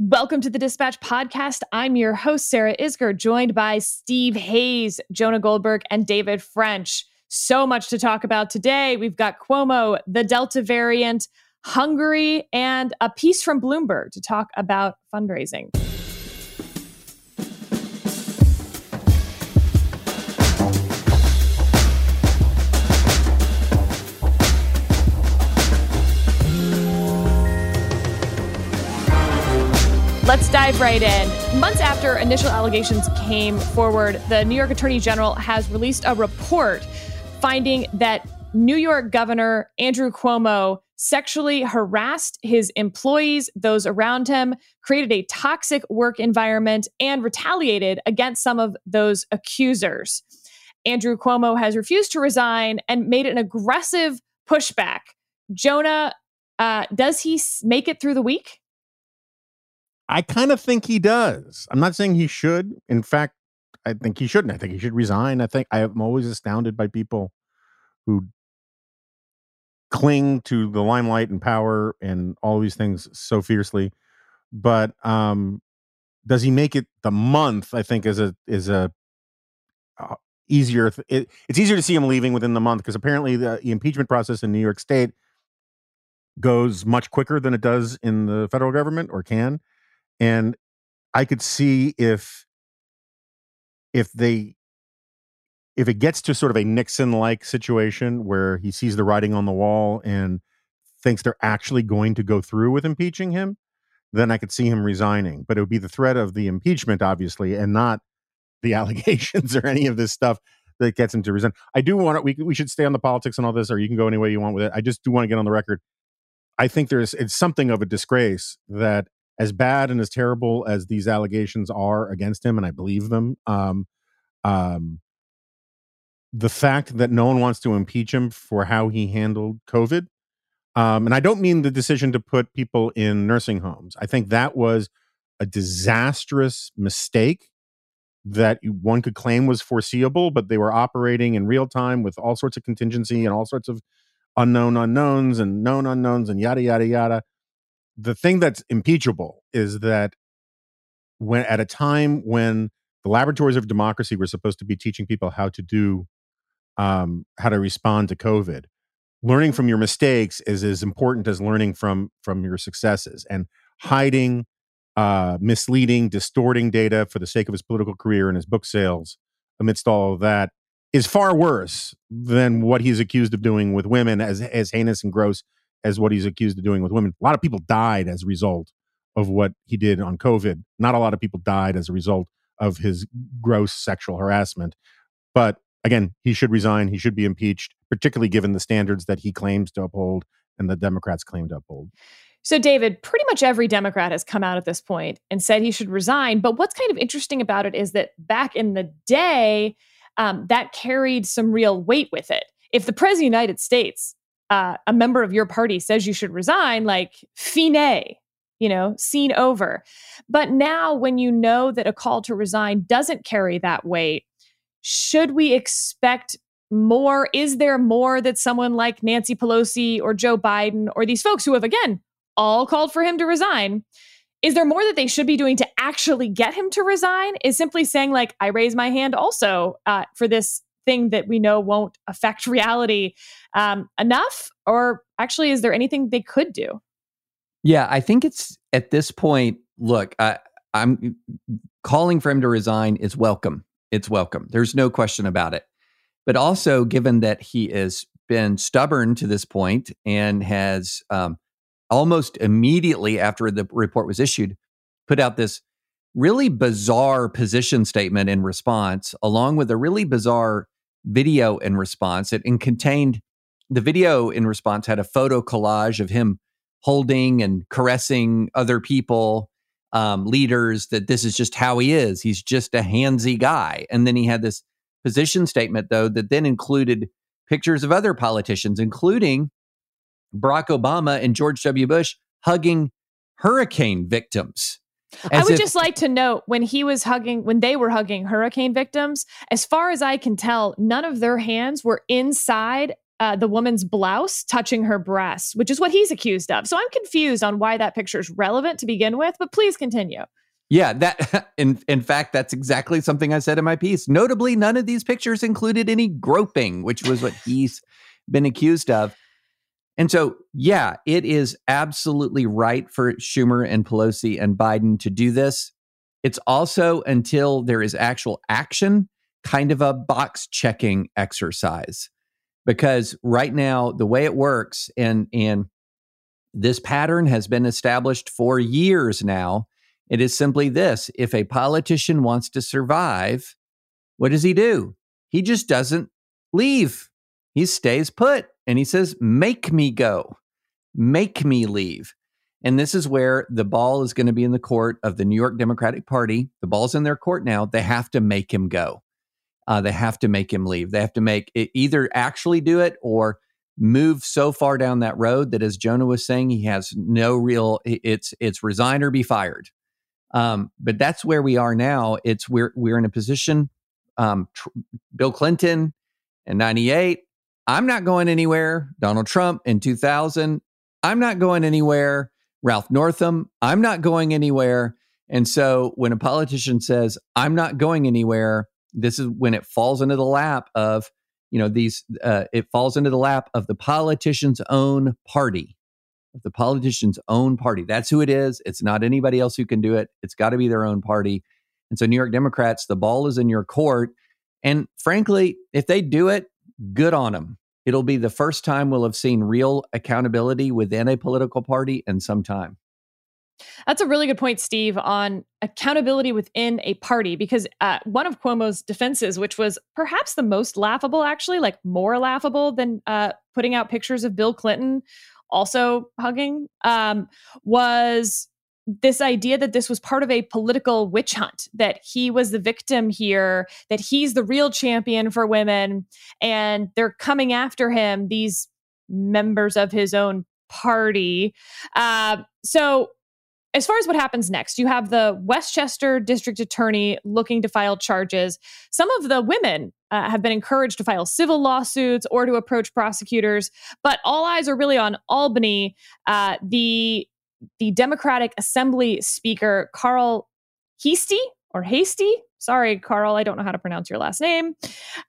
Welcome to the Dispatch Podcast. I'm your host, Sarah Isgur, joined by Steve Hayes, Jonah Goldberg, and David French. So much to talk about today. We've got Cuomo, the Delta variant, Hungary, and a piece from Bloomberg to talk about fundraising. Let's dive right in. Months after initial allegations came forward, the New York Attorney General has released a report finding that New York Governor Andrew Cuomo sexually harassed his employees, those around him, created a toxic work environment, and retaliated against some of those accusers. Andrew Cuomo has refused to resign and made an aggressive pushback. Jonah, uh, does he make it through the week? I kind of think he does. I'm not saying he should. In fact, I think he shouldn't. I think he should resign. I think I'm always astounded by people who cling to the limelight and power and all these things so fiercely. But um does he make it the month? I think is a is a uh, easier. Th- it, it's easier to see him leaving within the month because apparently the, the impeachment process in New York State goes much quicker than it does in the federal government or can and i could see if if they if it gets to sort of a nixon like situation where he sees the writing on the wall and thinks they're actually going to go through with impeaching him then i could see him resigning. But it would be the threat of the impeachment obviously and not the allegations or any of this stuff that gets him to resign. I do want to we, we should stay on the politics and all this or you can go any way you want with it. I just do want to get on the record. I think there's it's something of a disgrace that as bad and as terrible as these allegations are against him, and I believe them, um, um, the fact that no one wants to impeach him for how he handled COVID, um, and I don't mean the decision to put people in nursing homes. I think that was a disastrous mistake that one could claim was foreseeable, but they were operating in real time with all sorts of contingency and all sorts of unknown unknowns and known unknowns and yada yada yada the thing that's impeachable is that when at a time when the laboratories of democracy were supposed to be teaching people how to do um, how to respond to covid learning from your mistakes is as important as learning from from your successes. And hiding uh, misleading distorting data for the sake of his political career and his book sales amidst all of that is far worse than what he's accused of doing with women as as heinous and gross as what he's accused of doing with women. A lot of people died as a result of what he did on COVID. Not a lot of people died as a result of his gross sexual harassment. But again, he should resign. He should be impeached, particularly given the standards that he claims to uphold and the Democrats claim to uphold. So, David, pretty much every Democrat has come out at this point and said he should resign. But what's kind of interesting about it is that back in the day, um, that carried some real weight with it. If the President of the United States uh, a member of your party says you should resign, like fine, you know, seen over. But now, when you know that a call to resign doesn't carry that weight, should we expect more? Is there more that someone like Nancy Pelosi or Joe Biden or these folks who have, again, all called for him to resign? Is there more that they should be doing to actually get him to resign? Is simply saying, like, I raise my hand also uh, for this thing that we know won't affect reality um, enough? Or actually, is there anything they could do? Yeah, I think it's at this point. Look, I, I'm calling for him to resign is welcome. It's welcome. There's no question about it. But also, given that he has been stubborn to this point and has um, almost immediately after the report was issued, put out this really bizarre position statement in response, along with a really bizarre video in response. It and contained the video in response had a photo collage of him holding and caressing other people, um, leaders. That this is just how he is. He's just a handsy guy. And then he had this position statement though that then included pictures of other politicians, including Barack Obama and George W. Bush hugging hurricane victims. I would if, just like to note when he was hugging, when they were hugging hurricane victims, as far as I can tell, none of their hands were inside uh, the woman's blouse touching her breasts, which is what he's accused of. So I'm confused on why that picture is relevant to begin with, but please continue. Yeah, that in in fact that's exactly something I said in my piece. Notably, none of these pictures included any groping, which was what he's been accused of. And so, yeah, it is absolutely right for Schumer and Pelosi and Biden to do this. It's also until there is actual action, kind of a box checking exercise. Because right now, the way it works, and and this pattern has been established for years now it is simply this if a politician wants to survive, what does he do? He just doesn't leave. He stays put and he says, Make me go, make me leave. And this is where the ball is going to be in the court of the New York Democratic Party. The ball's in their court now. They have to make him go. Uh, they have to make him leave. They have to make it, either actually do it or move so far down that road that, as Jonah was saying, he has no real. It's it's resign or be fired. Um, but that's where we are now. It's we're we're in a position. Um, tr- Bill Clinton in '98. I'm not going anywhere. Donald Trump in 2000. I'm not going anywhere. Ralph Northam. I'm not going anywhere. And so when a politician says, I'm not going anywhere, this is when it falls into the lap of, you know, these, uh, it falls into the lap of the politician's own party of the politician's own party. That's who it is. It's not anybody else who can do it. It's got to be their own party. And so, New York Democrats, the ball is in your court. And frankly, if they do it, good on them. It'll be the first time we'll have seen real accountability within a political party in some time. That's a really good point, Steve, on accountability within a party, because uh, one of Cuomo's defenses, which was perhaps the most laughable, actually, like more laughable than uh, putting out pictures of Bill Clinton also hugging um, was this idea that this was part of a political witch hunt, that he was the victim here, that he's the real champion for women, and they're coming after him, these members of his own party. Uh, so as far as what happens next, you have the Westchester district attorney looking to file charges. Some of the women uh, have been encouraged to file civil lawsuits or to approach prosecutors, but all eyes are really on Albany. Uh, the the Democratic Assembly Speaker Carl Heastie or Hasty, sorry, Carl, I don't know how to pronounce your last name.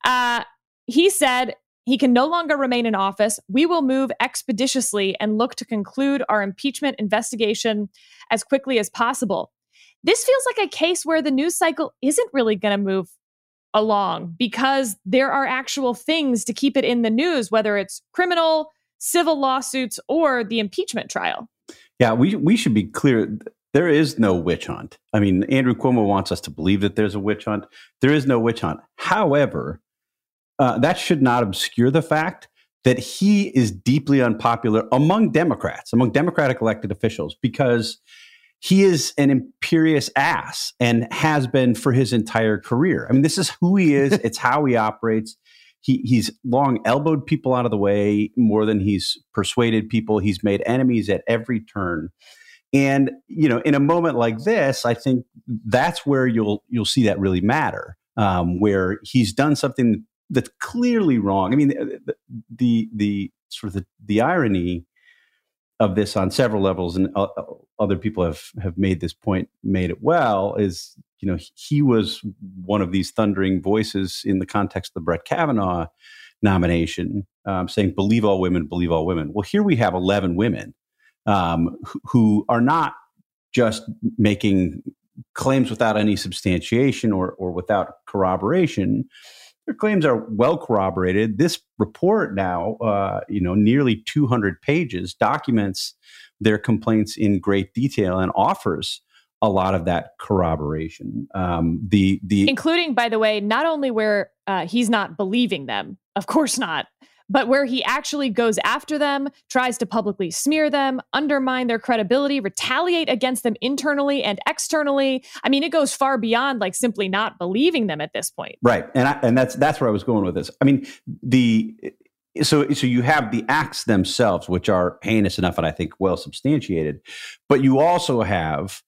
Uh, he said he can no longer remain in office. We will move expeditiously and look to conclude our impeachment investigation as quickly as possible. This feels like a case where the news cycle isn't really going to move along because there are actual things to keep it in the news, whether it's criminal, civil lawsuits, or the impeachment trial. Yeah, we, we should be clear. There is no witch hunt. I mean, Andrew Cuomo wants us to believe that there's a witch hunt. There is no witch hunt. However, uh, that should not obscure the fact that he is deeply unpopular among Democrats, among Democratic elected officials, because he is an imperious ass and has been for his entire career. I mean, this is who he is, it's how he operates. He, he's long elbowed people out of the way more than he's persuaded people. He's made enemies at every turn. And you know, in a moment like this, I think that's where you'll you'll see that really matter. Um, where he's done something that's clearly wrong. I mean, the the, the sort of the, the irony of this on several levels, and uh, other people have have made this point, made it well, is you know he was one of these thundering voices in the context of the Brett Kavanaugh nomination, um, saying "believe all women, believe all women." Well, here we have eleven women um, who, who are not just making claims without any substantiation or or without corroboration their claims are well corroborated. This report now, uh, you know, nearly 200 pages, documents their complaints in great detail and offers a lot of that corroboration. Um, the the including, by the way, not only where uh, he's not believing them, of course not, but where he actually goes after them, tries to publicly smear them, undermine their credibility, retaliate against them internally and externally. I mean, it goes far beyond like simply not believing them at this point. Right. And I, and that's that's where I was going with this. I mean, the so so you have the acts themselves which are heinous enough and I think well substantiated, but you also have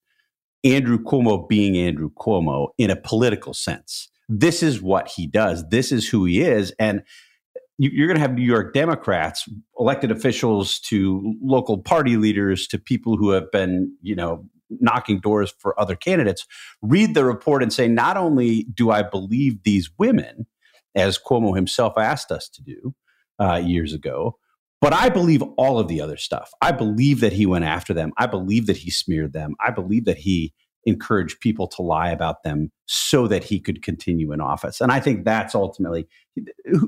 Andrew Cuomo being Andrew Cuomo in a political sense. This is what he does. This is who he is and you're going to have New York Democrats, elected officials to local party leaders to people who have been, you know, knocking doors for other candidates, read the report and say, not only do I believe these women, as Cuomo himself asked us to do uh, years ago, but I believe all of the other stuff. I believe that he went after them. I believe that he smeared them. I believe that he encouraged people to lie about them so that he could continue in office. And I think that's ultimately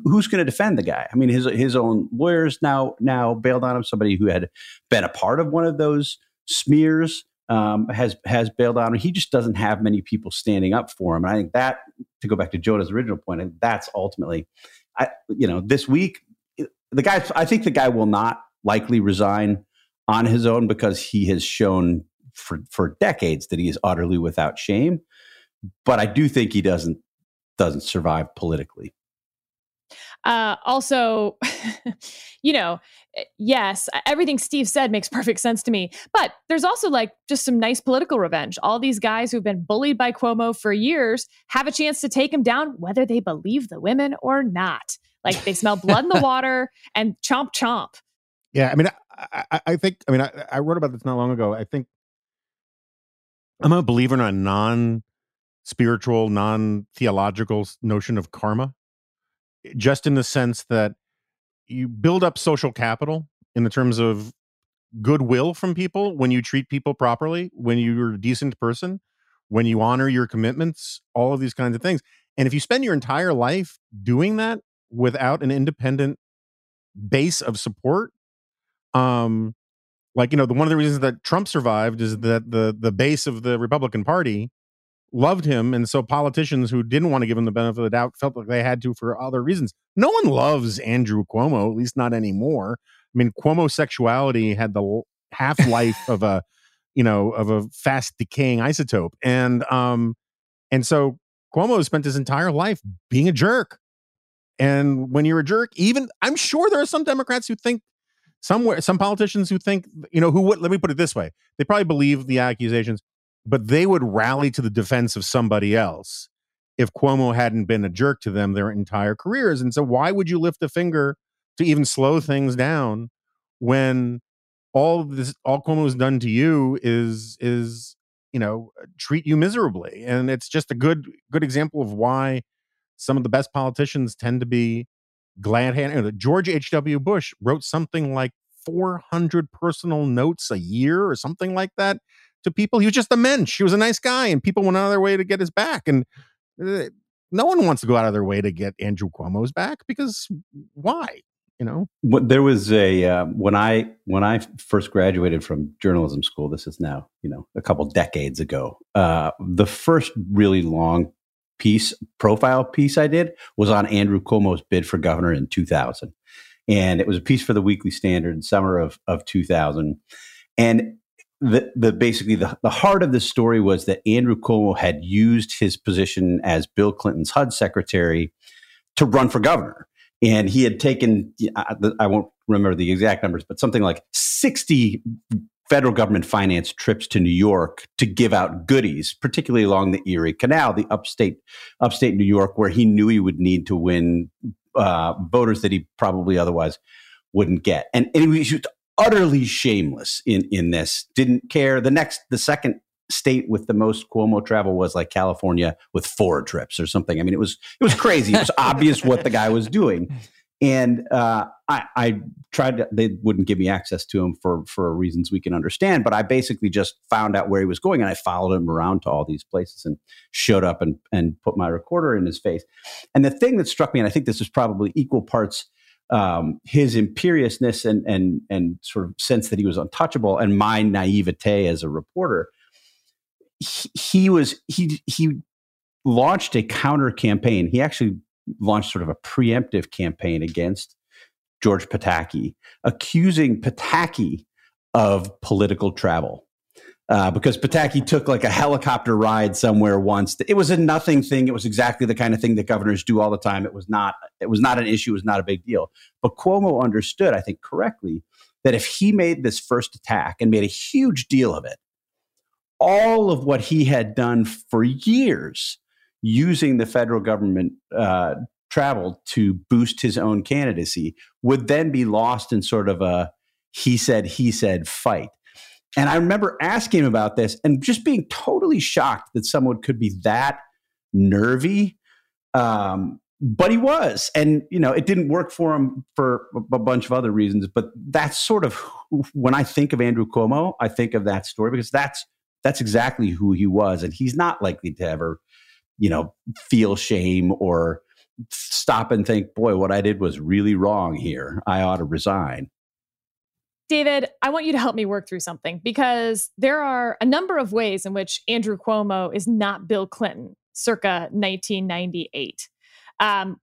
who's going to defend the guy. I mean, his his own lawyers now now bailed on him. Somebody who had been a part of one of those smears um, has has bailed on him. He just doesn't have many people standing up for him. And I think that to go back to Jonah's original point, and that's ultimately, I you know, this week the guy. I think the guy will not likely resign on his own because he has shown for for decades that he is utterly without shame. But I do think he doesn't doesn't survive politically. Uh, also, you know, eh, yes, everything Steve said makes perfect sense to me. But there's also like just some nice political revenge. All these guys who've been bullied by Cuomo for years have a chance to take him down, whether they believe the women or not. Like they smell blood in the water and chomp chomp. Yeah, I mean, I, I, I think, I mean, I, I wrote about this not long ago. I think I'm a believer in a non spiritual, non theological notion of karma, just in the sense that you build up social capital in the terms of goodwill from people when you treat people properly, when you're a decent person, when you honor your commitments, all of these kinds of things. And if you spend your entire life doing that without an independent base of support, um, like you know the one of the reasons that Trump survived is that the the base of the Republican Party loved him, and so politicians who didn't want to give him the benefit of the doubt felt like they had to for other reasons. No one loves Andrew Cuomo, at least not anymore. I mean, Cuomo sexuality had the half life of a you know of a fast decaying isotope, and um and so Cuomo spent his entire life being a jerk. And when you're a jerk, even I'm sure there are some Democrats who think somewhere some politicians who think you know who would let me put it this way they probably believe the accusations but they would rally to the defense of somebody else. If Cuomo hadn't been a jerk to them their entire careers and so why would you lift a finger to even slow things down when all this all Cuomo's done to you is is you know treat you miserably? And it's just a good good example of why some of the best politicians tend to be glad hand. George H.W. Bush wrote something like 400 personal notes a year or something like that to people. He was just a mensch. He was a nice guy, and people went out of their way to get his back. And uh, no one wants to go out of their way to get Andrew Cuomo's back because why? You know, there was a uh, when I when I first graduated from journalism school. This is now you know a couple decades ago. Uh, the first really long piece, profile piece I did was on Andrew Cuomo's bid for governor in 2000. And it was a piece for the Weekly Standard in summer of, of 2000. And the, the basically the, the heart of the story was that Andrew Cuomo had used his position as Bill Clinton's HUD secretary to run for governor. And he had taken, I, I won't remember the exact numbers, but something like 60 federal government financed trips to New York to give out goodies, particularly along the Erie Canal, the upstate upstate New York, where he knew he would need to win uh, voters that he probably otherwise wouldn't get. And, and he was utterly shameless in in this. Didn't care. The next, the second state with the most Cuomo travel was like California with four trips or something. I mean, it was it was crazy. It was obvious what the guy was doing. And uh, I, I, tried to, they wouldn't give me access to him for, for reasons we can understand, but I basically just found out where he was going and I followed him around to all these places and showed up and, and put my recorder in his face. And the thing that struck me, and I think this is probably equal parts um, his imperiousness and, and, and sort of sense that he was untouchable and my naivete as a reporter, he, he was, he, he launched a counter campaign. He actually launched sort of a preemptive campaign against George Pataki, accusing Pataki of political travel. Uh, because Pataki took like a helicopter ride somewhere once. It was a nothing thing. It was exactly the kind of thing that governors do all the time. It was not. It was not an issue. It was not a big deal. But Cuomo understood, I think, correctly, that if he made this first attack and made a huge deal of it, all of what he had done for years using the federal government uh, traveled to boost his own candidacy would then be lost in sort of a he said, he said fight. And I remember asking him about this and just being totally shocked that someone could be that nervy. Um, but he was. And, you know, it didn't work for him for a bunch of other reasons. But that's sort of when I think of Andrew Cuomo, I think of that story because that's that's exactly who he was. And he's not likely to ever, you know, feel shame or stop and think, boy, what I did was really wrong here. I ought to resign. David, I want you to help me work through something because there are a number of ways in which Andrew Cuomo is not Bill Clinton circa 1998. Um,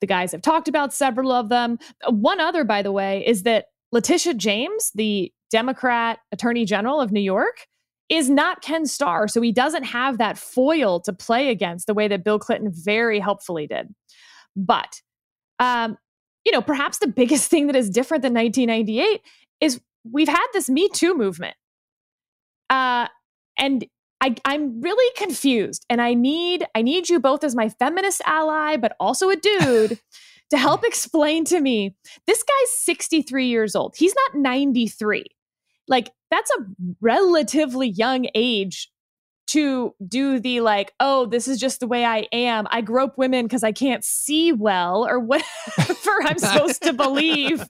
the guys have talked about several of them. One other, by the way, is that Letitia James, the Democrat Attorney General of New York, is not Ken Starr. So he doesn't have that foil to play against the way that Bill Clinton very helpfully did. But um, you know, perhaps the biggest thing that is different than 1998 is we've had this Me Too movement. Uh, and I, I'm really confused, and I need I need you both as my feminist ally, but also a dude, to help explain to me. This guy's 63 years old. He's not 93. Like that's a relatively young age to do the like, oh, this is just the way I am. I grope women because I can't see well, or whatever I'm supposed to believe.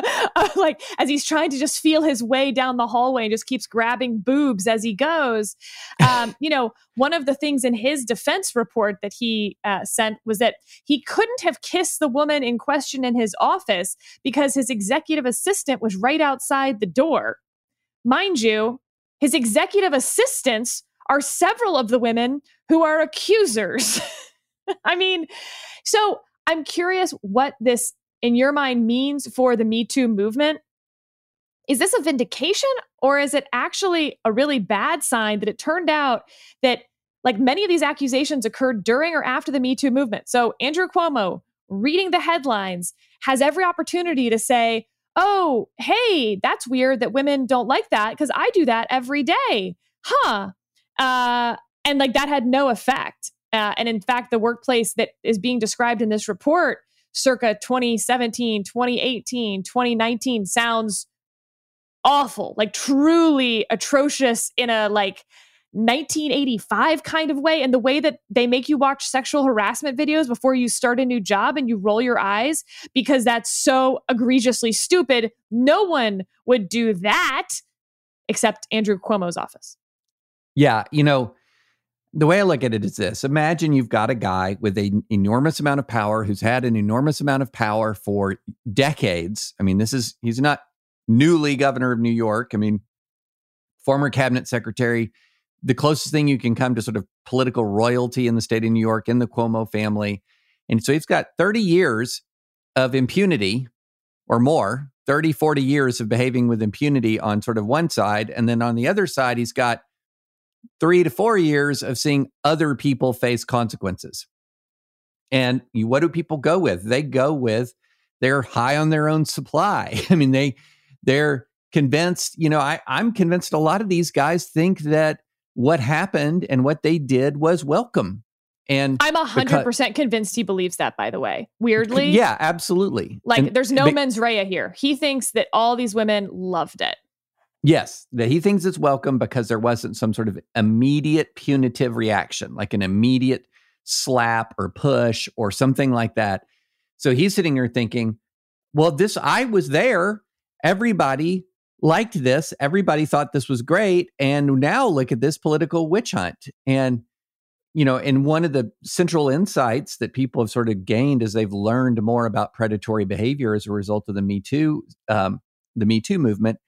like as he's trying to just feel his way down the hallway and just keeps grabbing boobs as he goes. Um, you know, one of the things in his defense report that he uh, sent was that he couldn't have kissed the woman in question in his office because his executive assistant was right outside the door. Mind you, his executive assistants are several of the women who are accusers. I mean, so I'm curious what this, in your mind, means for the Me Too movement. Is this a vindication or is it actually a really bad sign that it turned out that, like, many of these accusations occurred during or after the Me Too movement? So, Andrew Cuomo, reading the headlines, has every opportunity to say, Oh, hey, that's weird that women don't like that because I do that every day. Huh. Uh, and like that had no effect. Uh, and in fact, the workplace that is being described in this report, circa 2017, 2018, 2019, sounds awful, like truly atrocious in a like 1985 kind of way. And the way that they make you watch sexual harassment videos before you start a new job and you roll your eyes because that's so egregiously stupid. No one would do that except Andrew Cuomo's office. Yeah, you know, the way I look at it is this imagine you've got a guy with an enormous amount of power who's had an enormous amount of power for decades. I mean, this is, he's not newly governor of New York. I mean, former cabinet secretary, the closest thing you can come to sort of political royalty in the state of New York in the Cuomo family. And so he's got 30 years of impunity or more, 30, 40 years of behaving with impunity on sort of one side. And then on the other side, he's got three to four years of seeing other people face consequences. And what do people go with? They go with they're high on their own supply. I mean, they they're convinced, you know, I, I'm convinced a lot of these guys think that what happened and what they did was welcome. And I'm a hundred percent convinced he believes that, by the way. Weirdly. Yeah, absolutely. Like and, there's no mens rea here. He thinks that all these women loved it. Yes, that he thinks it's welcome because there wasn't some sort of immediate punitive reaction, like an immediate slap or push or something like that. So he's sitting here thinking, well, this, I was there. Everybody liked this. Everybody thought this was great. And now look at this political witch hunt. And, you know, and one of the central insights that people have sort of gained as they've learned more about predatory behavior as a result of the Me Too, um, the Me Too movement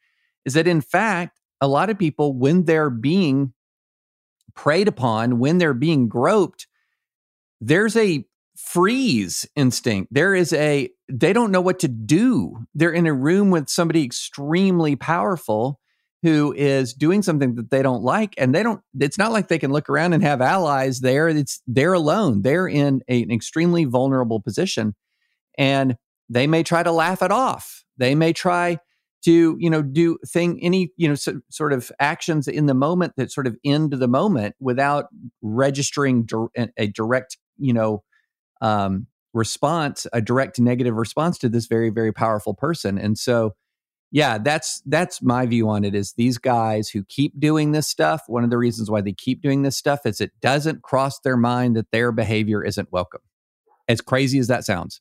is that in fact, a lot of people, when they're being preyed upon, when they're being groped, there's a freeze instinct. There is a, they don't know what to do. They're in a room with somebody extremely powerful who is doing something that they don't like and they don't it's not like they can look around and have allies there it's they're alone they're in a, an extremely vulnerable position and they may try to laugh it off they may try to you know do thing any you know so, sort of actions in the moment that sort of end the moment without registering dir- a direct you know um, response, a direct negative response to this very, very powerful person. And so, yeah, that's that's my view on it. Is these guys who keep doing this stuff? One of the reasons why they keep doing this stuff is it doesn't cross their mind that their behavior isn't welcome. As crazy as that sounds.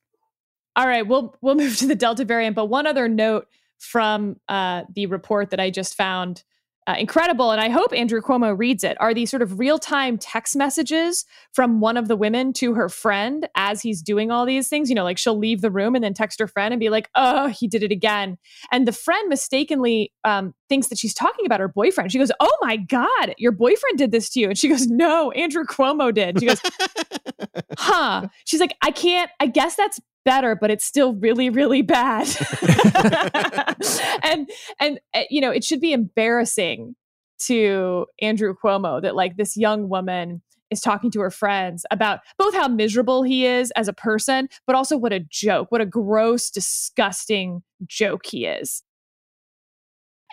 All right, we'll we'll move to the Delta variant, but one other note from uh, the report that I just found uh, incredible, and I hope Andrew Cuomo reads it, are these sort of real time text messages from one of the women to her friend as he's doing all these things. You know, like she'll leave the room and then text her friend and be like, oh, he did it again. And the friend mistakenly um, thinks that she's talking about her boyfriend. She goes, oh my God, your boyfriend did this to you. And she goes, no, Andrew Cuomo did. She goes, huh. She's like, I can't, I guess that's better, but it's still really, really bad. and and uh, you know, it should be embarrassing to Andrew Cuomo that like this young woman is talking to her friends about both how miserable he is as a person, but also what a joke, what a gross, disgusting joke he is.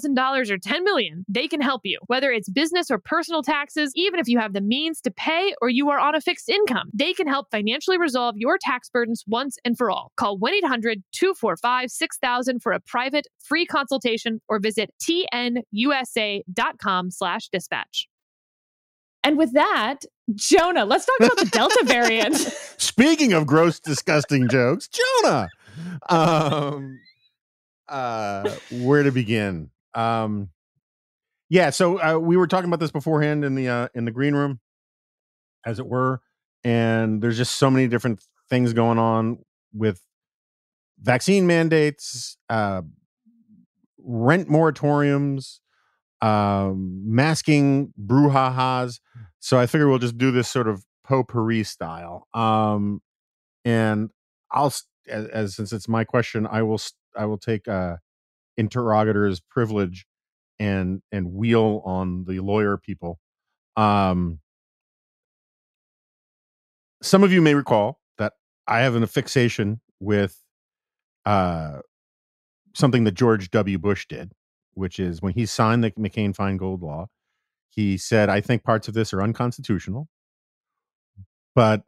$10,000 or 10 million, they can help you. Whether it's business or personal taxes, even if you have the means to pay or you are on a fixed income, they can help financially resolve your tax burdens once and for all. Call 1-800-245-6000 for a private free consultation or visit tnusa.com slash dispatch. And with that, Jonah, let's talk about the Delta variant. Speaking of gross, disgusting jokes, Jonah, um, uh, where to begin? Um, yeah, so uh, we were talking about this beforehand in the uh, in the green room, as it were, and there's just so many different things going on with vaccine mandates, uh, rent moratoriums, um, masking brouhahas. So I figure we'll just do this sort of potpourri style. Um, and I'll, as, as, since it's my question, I will I will take uh, interrogator's privilege and and wheel on the lawyer people. Um, some of you may recall that I have an fixation with uh, something that George W. Bush did, which is when he signed the McCain Feingold law, he said, "I think parts of this are unconstitutional, but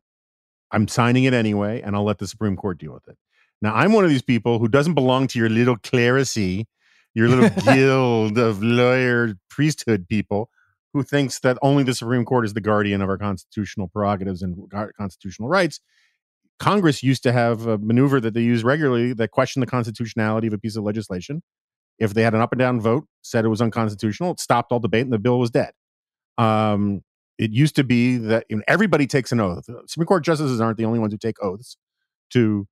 I'm signing it anyway, and I'll let the Supreme Court deal with it." Now, I'm one of these people who doesn't belong to your little clerisy, your little guild of lawyer priesthood people who thinks that only the Supreme Court is the guardian of our constitutional prerogatives and constitutional rights. Congress used to have a maneuver that they use regularly that questioned the constitutionality of a piece of legislation. If they had an up and down vote, said it was unconstitutional, it stopped all debate and the bill was dead. Um, it used to be that you know, everybody takes an oath. Supreme Court justices aren't the only ones who take oaths to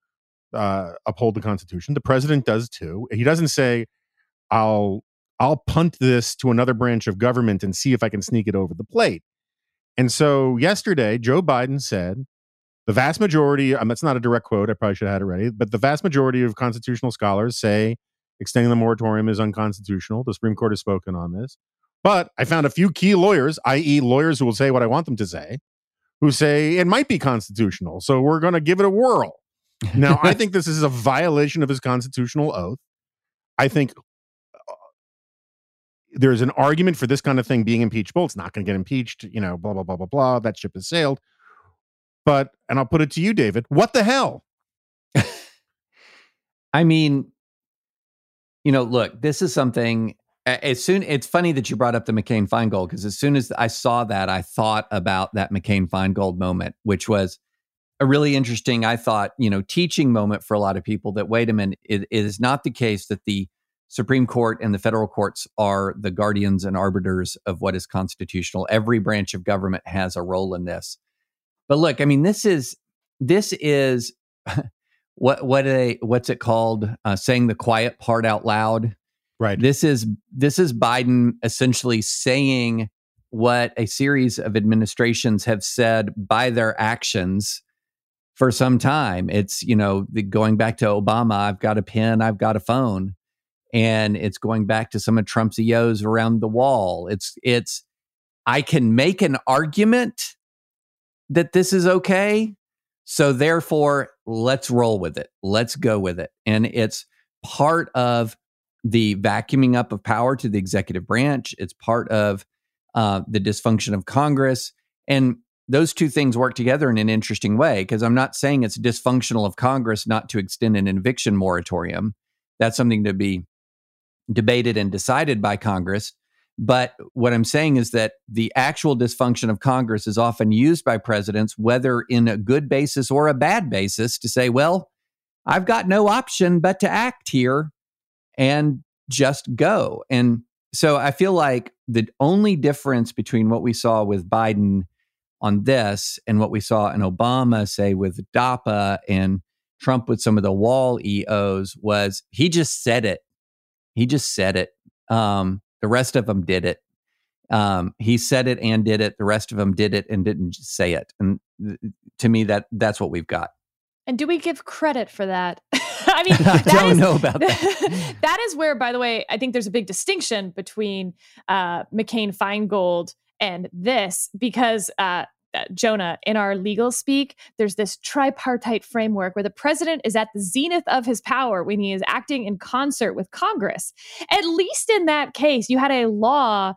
uh, uphold the Constitution. The president does too. He doesn't say, "I'll I'll punt this to another branch of government and see if I can sneak it over the plate." And so yesterday, Joe Biden said, "The vast majority. Um, that's not a direct quote. I probably should have had it ready, but the vast majority of constitutional scholars say extending the moratorium is unconstitutional. The Supreme Court has spoken on this." But I found a few key lawyers, i.e., lawyers who will say what I want them to say, who say it might be constitutional. So we're going to give it a whirl. Now, I think this is a violation of his constitutional oath. I think uh, there's an argument for this kind of thing being impeachable. It's not going to get impeached, you know, blah, blah, blah, blah, blah. That ship has sailed. But, and I'll put it to you, David, what the hell? I mean, you know, look, this is something as soon it's funny that you brought up the McCain Feingold because as soon as I saw that, I thought about that McCain Feingold moment, which was a really interesting, I thought, you know, teaching moment for a lot of people that wait a minute, it, it is not the case that the Supreme Court and the federal courts are the guardians and arbiters of what is constitutional. Every branch of government has a role in this. But look, I mean, this is this is what what a what's it called? Uh, saying the quiet part out loud. Right. This is this is Biden essentially saying what a series of administrations have said by their actions for some time. It's, you know, the, going back to Obama, I've got a pen, I've got a phone. And it's going back to some of Trump's EOs around the wall. It's, it's, I can make an argument that this is okay. So therefore, let's roll with it. Let's go with it. And it's part of the vacuuming up of power to the executive branch. It's part of uh, the dysfunction of Congress. And those two things work together in an interesting way because I'm not saying it's dysfunctional of Congress not to extend an eviction moratorium. That's something to be debated and decided by Congress. But what I'm saying is that the actual dysfunction of Congress is often used by presidents, whether in a good basis or a bad basis, to say, well, I've got no option but to act here and just go. And so I feel like the only difference between what we saw with Biden on this and what we saw in Obama, say with DAPA and Trump with some of the wall EOs, was he just said it. He just said it. Um, the rest of them did it. Um, he said it and did it. The rest of them did it and didn't say it. And th- to me, that that's what we've got. And do we give credit for that? I mean, I don't is, know about that. that is where, by the way, I think there's a big distinction between uh, McCain Feingold and this because uh, uh, Jonah, in our legal speak, there's this tripartite framework where the president is at the zenith of his power when he is acting in concert with Congress. At least in that case, you had a law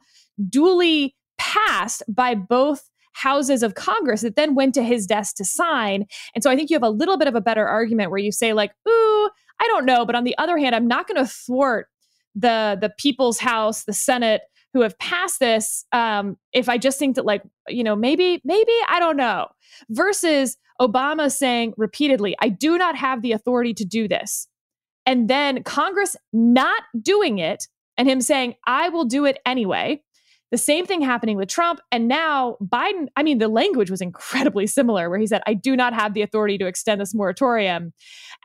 duly passed by both houses of Congress that then went to his desk to sign. And so I think you have a little bit of a better argument where you say, like, ooh, I don't know. But on the other hand, I'm not going to thwart the the people's house, the Senate, who have passed this um, if i just think that like you know maybe maybe i don't know versus obama saying repeatedly i do not have the authority to do this and then congress not doing it and him saying i will do it anyway the same thing happening with Trump. And now Biden, I mean, the language was incredibly similar, where he said, I do not have the authority to extend this moratorium.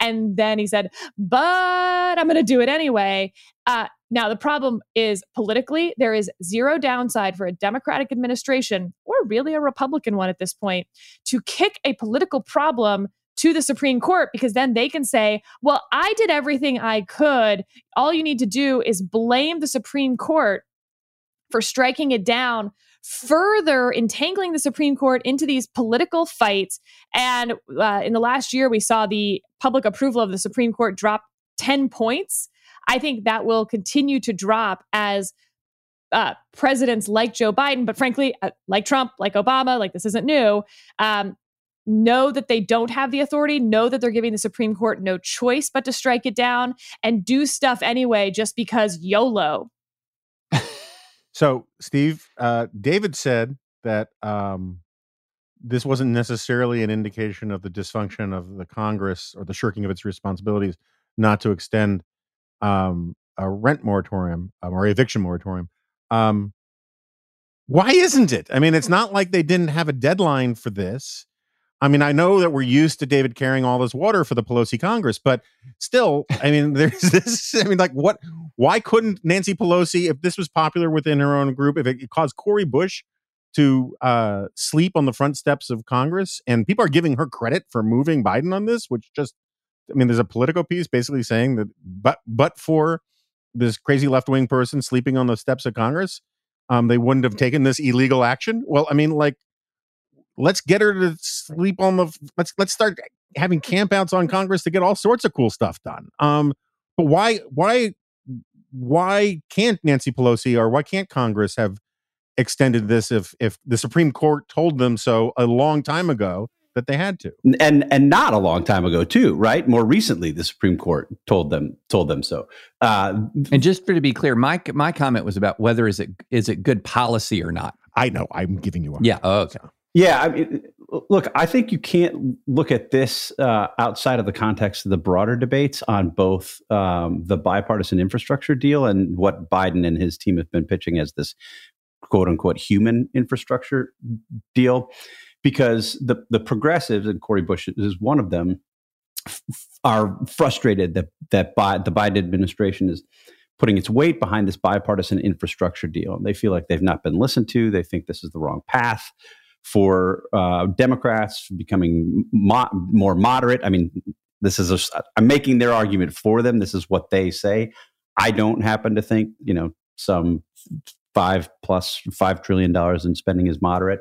And then he said, but I'm going to do it anyway. Uh, now, the problem is politically, there is zero downside for a Democratic administration, or really a Republican one at this point, to kick a political problem to the Supreme Court because then they can say, well, I did everything I could. All you need to do is blame the Supreme Court for striking it down, further entangling the Supreme Court into these political fights. And uh, in the last year, we saw the public approval of the Supreme Court drop 10 points. I think that will continue to drop as uh, presidents like Joe Biden, but frankly, uh, like Trump, like Obama, like this isn't new, um, know that they don't have the authority, know that they're giving the Supreme Court no choice but to strike it down and do stuff anyway just because YOLO. So, Steve, uh, David said that um, this wasn't necessarily an indication of the dysfunction of the Congress or the shirking of its responsibilities not to extend um, a rent moratorium um, or eviction moratorium. Um, why isn't it? I mean, it's not like they didn't have a deadline for this. I mean, I know that we're used to David carrying all this water for the Pelosi Congress, but still, I mean, there's this. I mean, like, what? Why couldn't Nancy Pelosi, if this was popular within her own group, if it caused Cori Bush to uh, sleep on the front steps of Congress, and people are giving her credit for moving Biden on this, which just, I mean, there's a political piece basically saying that, but but for this crazy left wing person sleeping on the steps of Congress, um, they wouldn't have taken this illegal action. Well, I mean, like let's get her to sleep on the let's let's start having campouts on Congress to get all sorts of cool stuff done. Um, but why why why can't Nancy Pelosi or why can't Congress have extended this if if the Supreme Court told them so a long time ago that they had to. And and not a long time ago too right? More recently the supreme court told them told them so. Uh, and just for to be clear my my comment was about whether is it is it good policy or not. I know. I'm giving you a yeah oh, okay. Yeah, I mean, look, I think you can't look at this uh, outside of the context of the broader debates on both um, the bipartisan infrastructure deal and what Biden and his team have been pitching as this quote unquote human infrastructure deal, because the the progressives and Cori Bush is one of them f- are frustrated that that the Biden administration is putting its weight behind this bipartisan infrastructure deal. And They feel like they've not been listened to. They think this is the wrong path for uh, Democrats becoming mo- more moderate. I mean, this is a, I'm making their argument for them. This is what they say. I don't happen to think, you know, some five plus five trillion dollars in spending is moderate.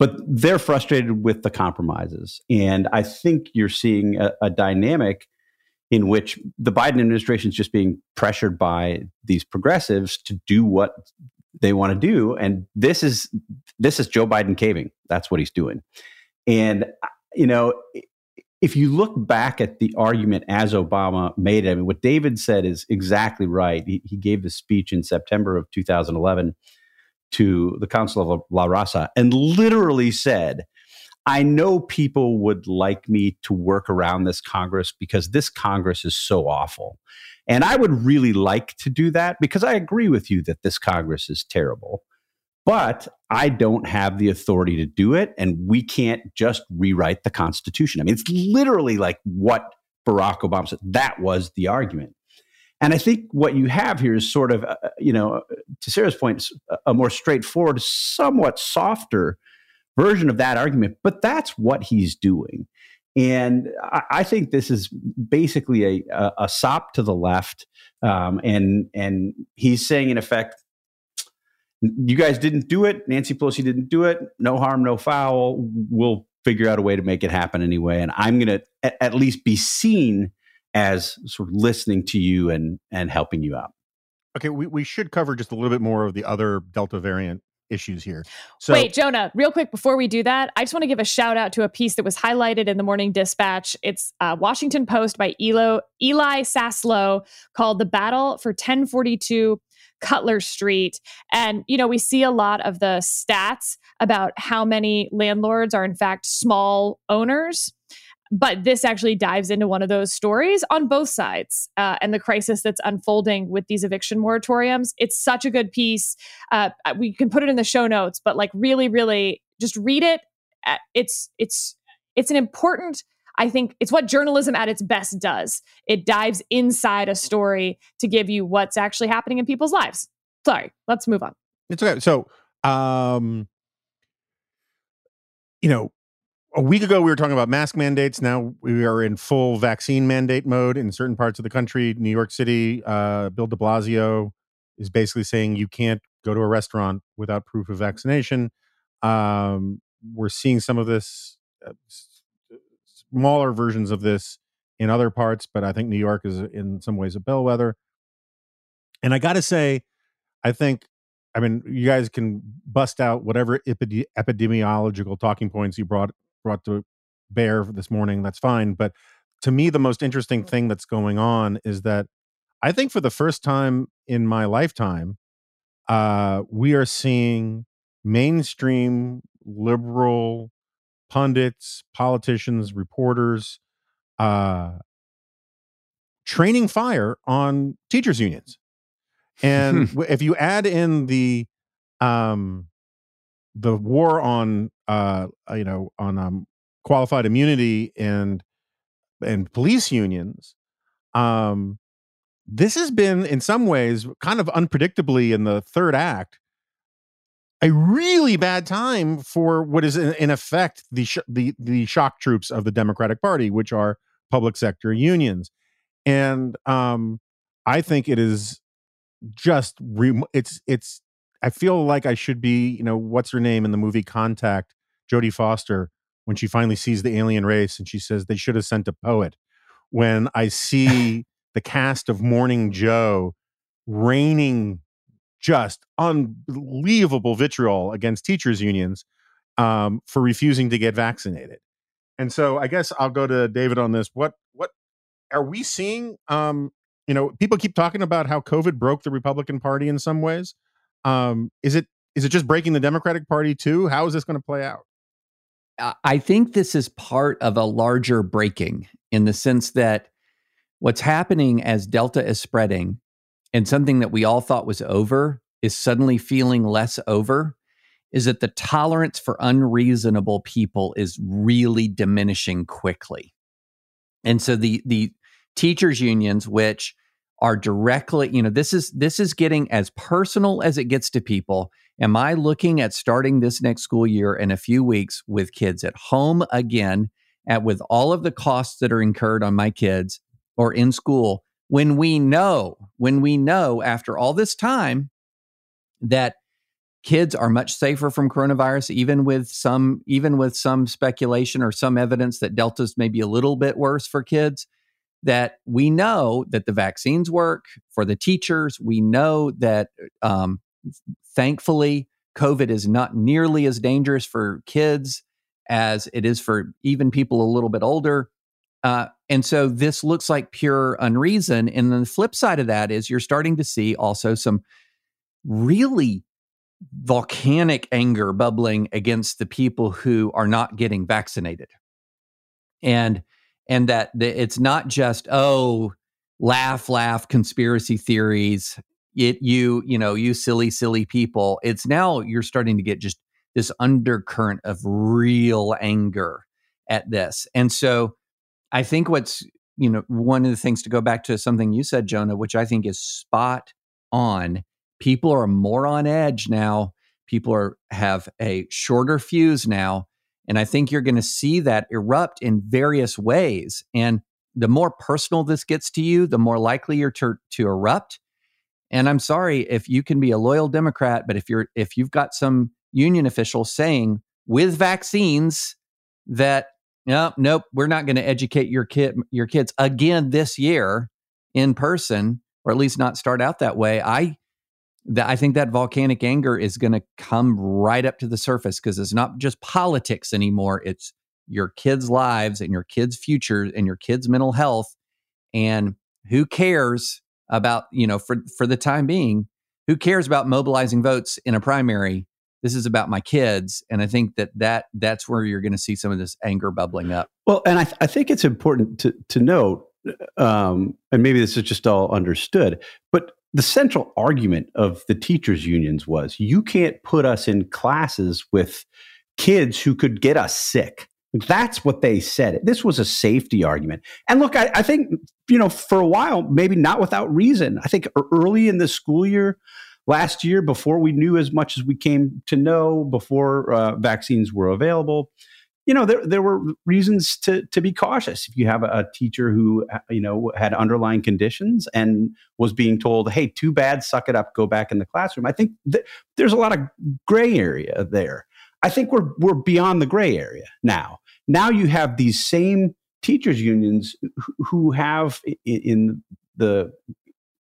But they're frustrated with the compromises. And I think you're seeing a, a dynamic in which the Biden administration is just being pressured by these progressives to do what they want to do. And this is this is Joe Biden caving. That's what he's doing. And you know, if you look back at the argument as Obama made it, I mean, what David said is exactly right. He, he gave the speech in September of 2011 to the Council of La Raza and literally said, I know people would like me to work around this Congress because this Congress is so awful. And I would really like to do that because I agree with you that this Congress is terrible but I don't have the authority to do it. And we can't just rewrite the Constitution. I mean, it's literally like what Barack Obama said. That was the argument. And I think what you have here is sort of, uh, uh you know, to Sarah's point, a more straightforward, somewhat softer version of that argument. But that's what he's doing. And I, I think this is basically a, a, a sop to the left. Um, and, and he's saying, in effect, you guys didn't do it. Nancy Pelosi didn't do it. No harm, no foul. We'll figure out a way to make it happen anyway. And I'm going to at least be seen as sort of listening to you and and helping you out. Okay, we, we should cover just a little bit more of the other Delta variant issues here. So, Wait, Jonah, real quick before we do that, I just want to give a shout out to a piece that was highlighted in the Morning Dispatch. It's a Washington Post by Elo, Eli Saslow called "The Battle for 1042 Cutler Street. And, you know, we see a lot of the stats about how many landlords are, in fact, small owners. But this actually dives into one of those stories on both sides uh, and the crisis that's unfolding with these eviction moratoriums. It's such a good piece. Uh, we can put it in the show notes, but like really, really just read it. Uh, it's it's it's an important I think it's what journalism at its best does. It dives inside a story to give you what's actually happening in people's lives. Sorry, let's move on. It's okay. So, um, you know, a week ago we were talking about mask mandates. Now we are in full vaccine mandate mode in certain parts of the country. New York City, uh, Bill de Blasio is basically saying you can't go to a restaurant without proof of vaccination. Um, we're seeing some of this uh, smaller versions of this in other parts, but I think New York is in some ways a bellwether. And I got to say, I think, I mean, you guys can bust out whatever epide- epidemiological talking points you brought brought to bear this morning. That's fine. But to me, the most interesting thing that's going on is that I think for the first time in my lifetime, uh, we are seeing mainstream liberal pundits, politicians, reporters, uh, training fire on teachers unions. And if you add in the um, the war on uh, you know on um, qualified immunity and and police unions, um, this has been in some ways kind of unpredictably in the third act a really bad time for what is in, in effect the sh- the the shock troops of the Democratic Party, which are public sector unions, and um, I think it is just re- it's it's. I feel like I should be, you know, what's her name in the movie Contact, Jodie Foster, when she finally sees the alien race and she says they should have sent a poet. When I see the cast of Morning Joe raining just unbelievable vitriol against teachers unions um, for refusing to get vaccinated. And so I guess I'll go to David on this. What what are we seeing? Um, you know, people keep talking about how COVID broke the Republican Party in some ways. Um, is it is it just breaking the Democratic Party too? How is this going to play out? I think this is part of a larger breaking in the sense that what's happening as Delta is spreading and something that we all thought was over is suddenly feeling less over is that the tolerance for unreasonable people is really diminishing quickly. And so the the teachers unions which are directly, you know, this is this is getting as personal as it gets to people. Am I looking at starting this next school year in a few weeks with kids at home again, at with all of the costs that are incurred on my kids or in school when we know, when we know after all this time that kids are much safer from coronavirus even with some even with some speculation or some evidence that delta's maybe a little bit worse for kids that we know that the vaccines work for the teachers. We know that um, thankfully COVID is not nearly as dangerous for kids as it is for even people a little bit older. Uh, and so this looks like pure unreason. And then the flip side of that is you're starting to see also some really volcanic anger bubbling against the people who are not getting vaccinated. And and that it's not just oh laugh laugh conspiracy theories it you you know you silly silly people. It's now you're starting to get just this undercurrent of real anger at this. And so i think what's you know one of the things to go back to something you said jonah which i think is spot on. People are more on edge now. People are have a shorter fuse now and I think you're going to see that erupt in various ways. And the more personal this gets to you, the more likely you're to, to erupt. And I'm sorry if you can be a loyal Democrat, but if you're if you've got some union official saying with vaccines that no, nope, we're not going to educate your kid your kids again this year in person, or at least not start out that way. I that I think that volcanic anger is going to come right up to the surface because it's not just politics anymore. It's your kids' lives and your kids' futures and your kids' mental health. And who cares about, you know, for, for the time being, who cares about mobilizing votes in a primary? This is about my kids. And I think that, that that's where you're going to see some of this anger bubbling up. Well, and I, th- I think it's important to, to note, um, and maybe this is just all understood, but the central argument of the teachers unions was you can't put us in classes with kids who could get us sick. That's what they said. This was a safety argument. And look I, I, think you know for a while maybe not without reason. I think early in the school year last year before we knew as much as we came to know before uh, vaccines were available you know, there, there were reasons to, to be cautious. If you have a, a teacher who, uh, you know, had underlying conditions and was being told, hey, too bad, suck it up, go back in the classroom, I think th- there's a lot of gray area there. I think we're, we're beyond the gray area now. Now you have these same teachers unions who, have in, in the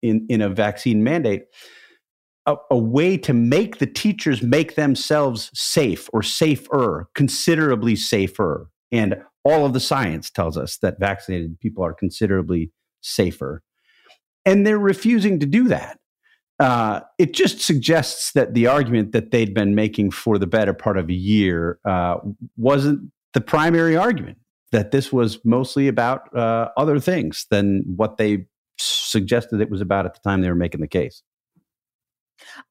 in, in a vaccine mandate a, a, way to make the teachers make themselves safe or safer, considerably safer. And all of the science tells us that vaccinated people are considerably safer. And they're refusing to do that. Uh, it just suggests that the argument that they'd been making for the better part of a year uh, wasn't the primary argument, that this was mostly about uh, other things than what they suggested it was about at the time they were making the case.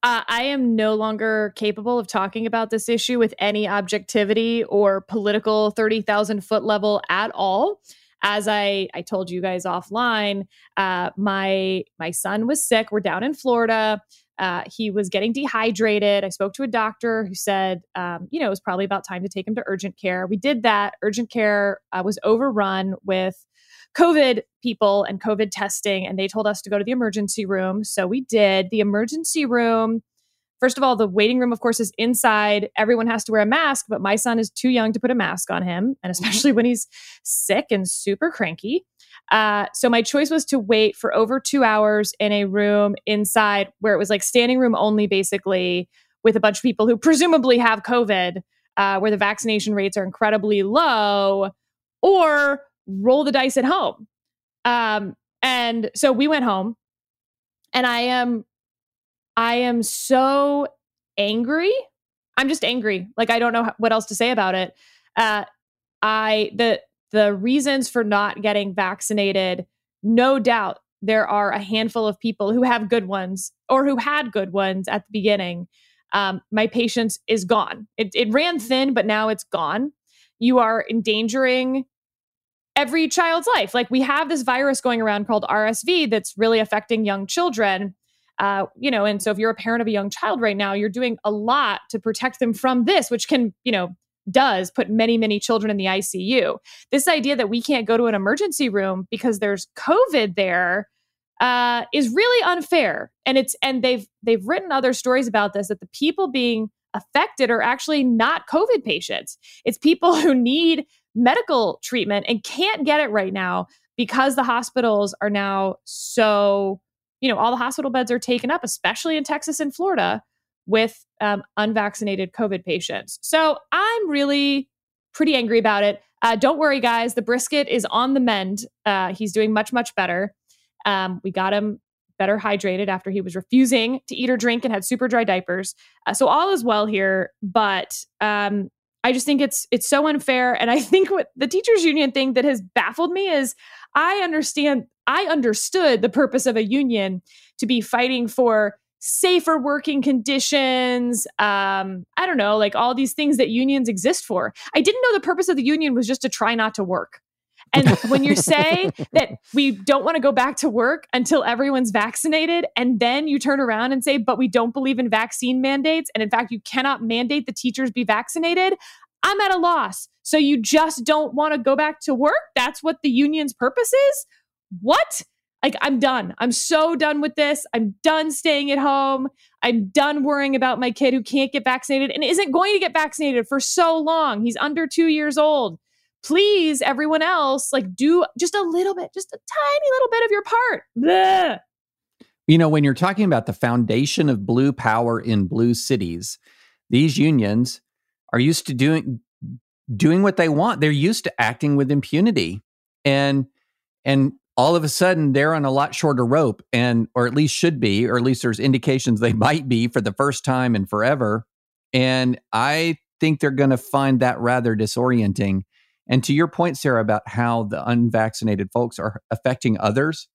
Uh, I am no longer capable of talking about this issue with any objectivity or political 30,000 foot level at all. As I, I told you guys offline, uh, my my son was sick. We're down in Florida. Uh, he was getting dehydrated. I spoke to a doctor who said, um, you know, it was probably about time to take him to urgent care. We did that. Urgent care uh, was overrun with COVID people and COVID testing, and they told us to go to the emergency room. So we did. The emergency room, first of all, the waiting room, of course, is inside. Everyone has to wear a mask, but my son is too young to put a mask on him, and mm-hmm. especially when he's sick and super cranky. Uh, so my choice was to wait for over two hours in a room inside where it was like standing room only, basically, with a bunch of people who presumably have COVID, uh, where the vaccination rates are incredibly low, or roll the dice at home. Um, and so we went home, and I am, I am so angry. I'm just angry. Like I don't know what else to say about it. Uh, I the the reasons for not getting vaccinated, no doubt there are a handful of people who have good ones or who had good ones at the beginning. Um, my patience is gone. It, it ran thin, but now it's gone. You are endangering every child's life. Like we have this virus going around called RSV that's really affecting young children. Uh, you know, and so if you're a parent of a young child right now, you're doing a lot to protect them from this, which can, you know, does put many, many children in the ICU. This idea that we can't go to an emergency room because there's COVID there uh, is really unfair. And it's and they've they've written other stories about this that the people being affected are actually not COVID patients. It's people who need medical treatment and can't get it right now because the hospitals are now so, you know, all the hospital beds are taken up, especially in Texas and Florida with um, unvaccinated COVID patients. So I'm really pretty angry about it. Uh, don't worry, guys. The brisket is on the mend. Uh, he's doing much, much better. Um, we got him better hydrated after he was refusing to eat or drink and had super dry diapers. Uh, so all is well here, but um, I just think it's it's so unfair. And I think what the teachers union thing that has baffled me is I understand I understood the purpose of a union to be fighting for safer working conditions um i don't know like all these things that unions exist for i didn't know the purpose of the union was just to try not to work and when you say that we don't want to go back to work until everyone's vaccinated, and then you turn around and say, but we don't believe in vaccine mandates, and in fact, you cannot mandate the teachers be vaccinated, I'm at a loss. So you just don't want to go back to work? That's what the union's purpose is? What? Like, I'm done. I'm so done with this. I'm done staying at home. I'm done worrying about my kid who can't get vaccinated and isn't going to get vaccinated for so long. He's under two years old please everyone else like do just a little bit just a tiny little bit of your part. You know when you're talking about the foundation of blue power in blue cities these unions are used to doing doing what they want. They're used to acting with impunity. And and all of a sudden they're on a lot shorter rope and or at least should be or at least there's indications they might be for the first time in forever. And i think they're going to find that rather disorienting and to your point, Sarah, about how the unvaccinated folks are affecting others,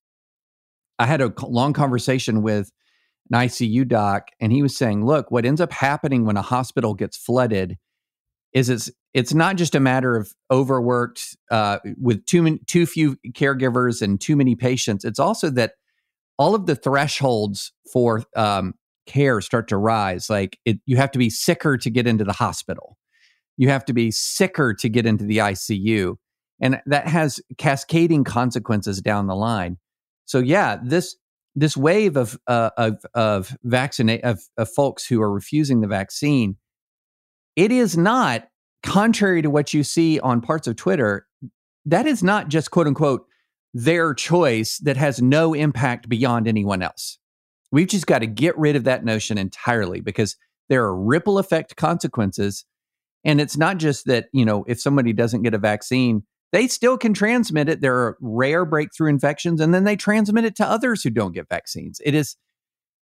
I had a long conversation with an ICU doc, and he was saying, look, what ends up happening when a hospital gets flooded is it's it's not just a matter of overworked uh, with too many, too few caregivers and too many patients. It's also that all of the thresholds for um, care start to rise. Like it, you have to be sicker to get into the hospital you have to be sicker to get into the ICU. And that has cascading consequences down the line. So yeah, this this wave of uh, of of vaccinate of, of folks who are refusing the vaccine, it is not contrary to what you see on parts of Twitter. That is not just quote unquote their choice that has no impact beyond anyone else. We've just got to get rid of that notion entirely because there are ripple effect consequences and it's not just that, you know, if somebody doesn't get a vaccine, they still can transmit it. There are rare breakthrough infections, and then they transmit it to others who don't get vaccines. It is,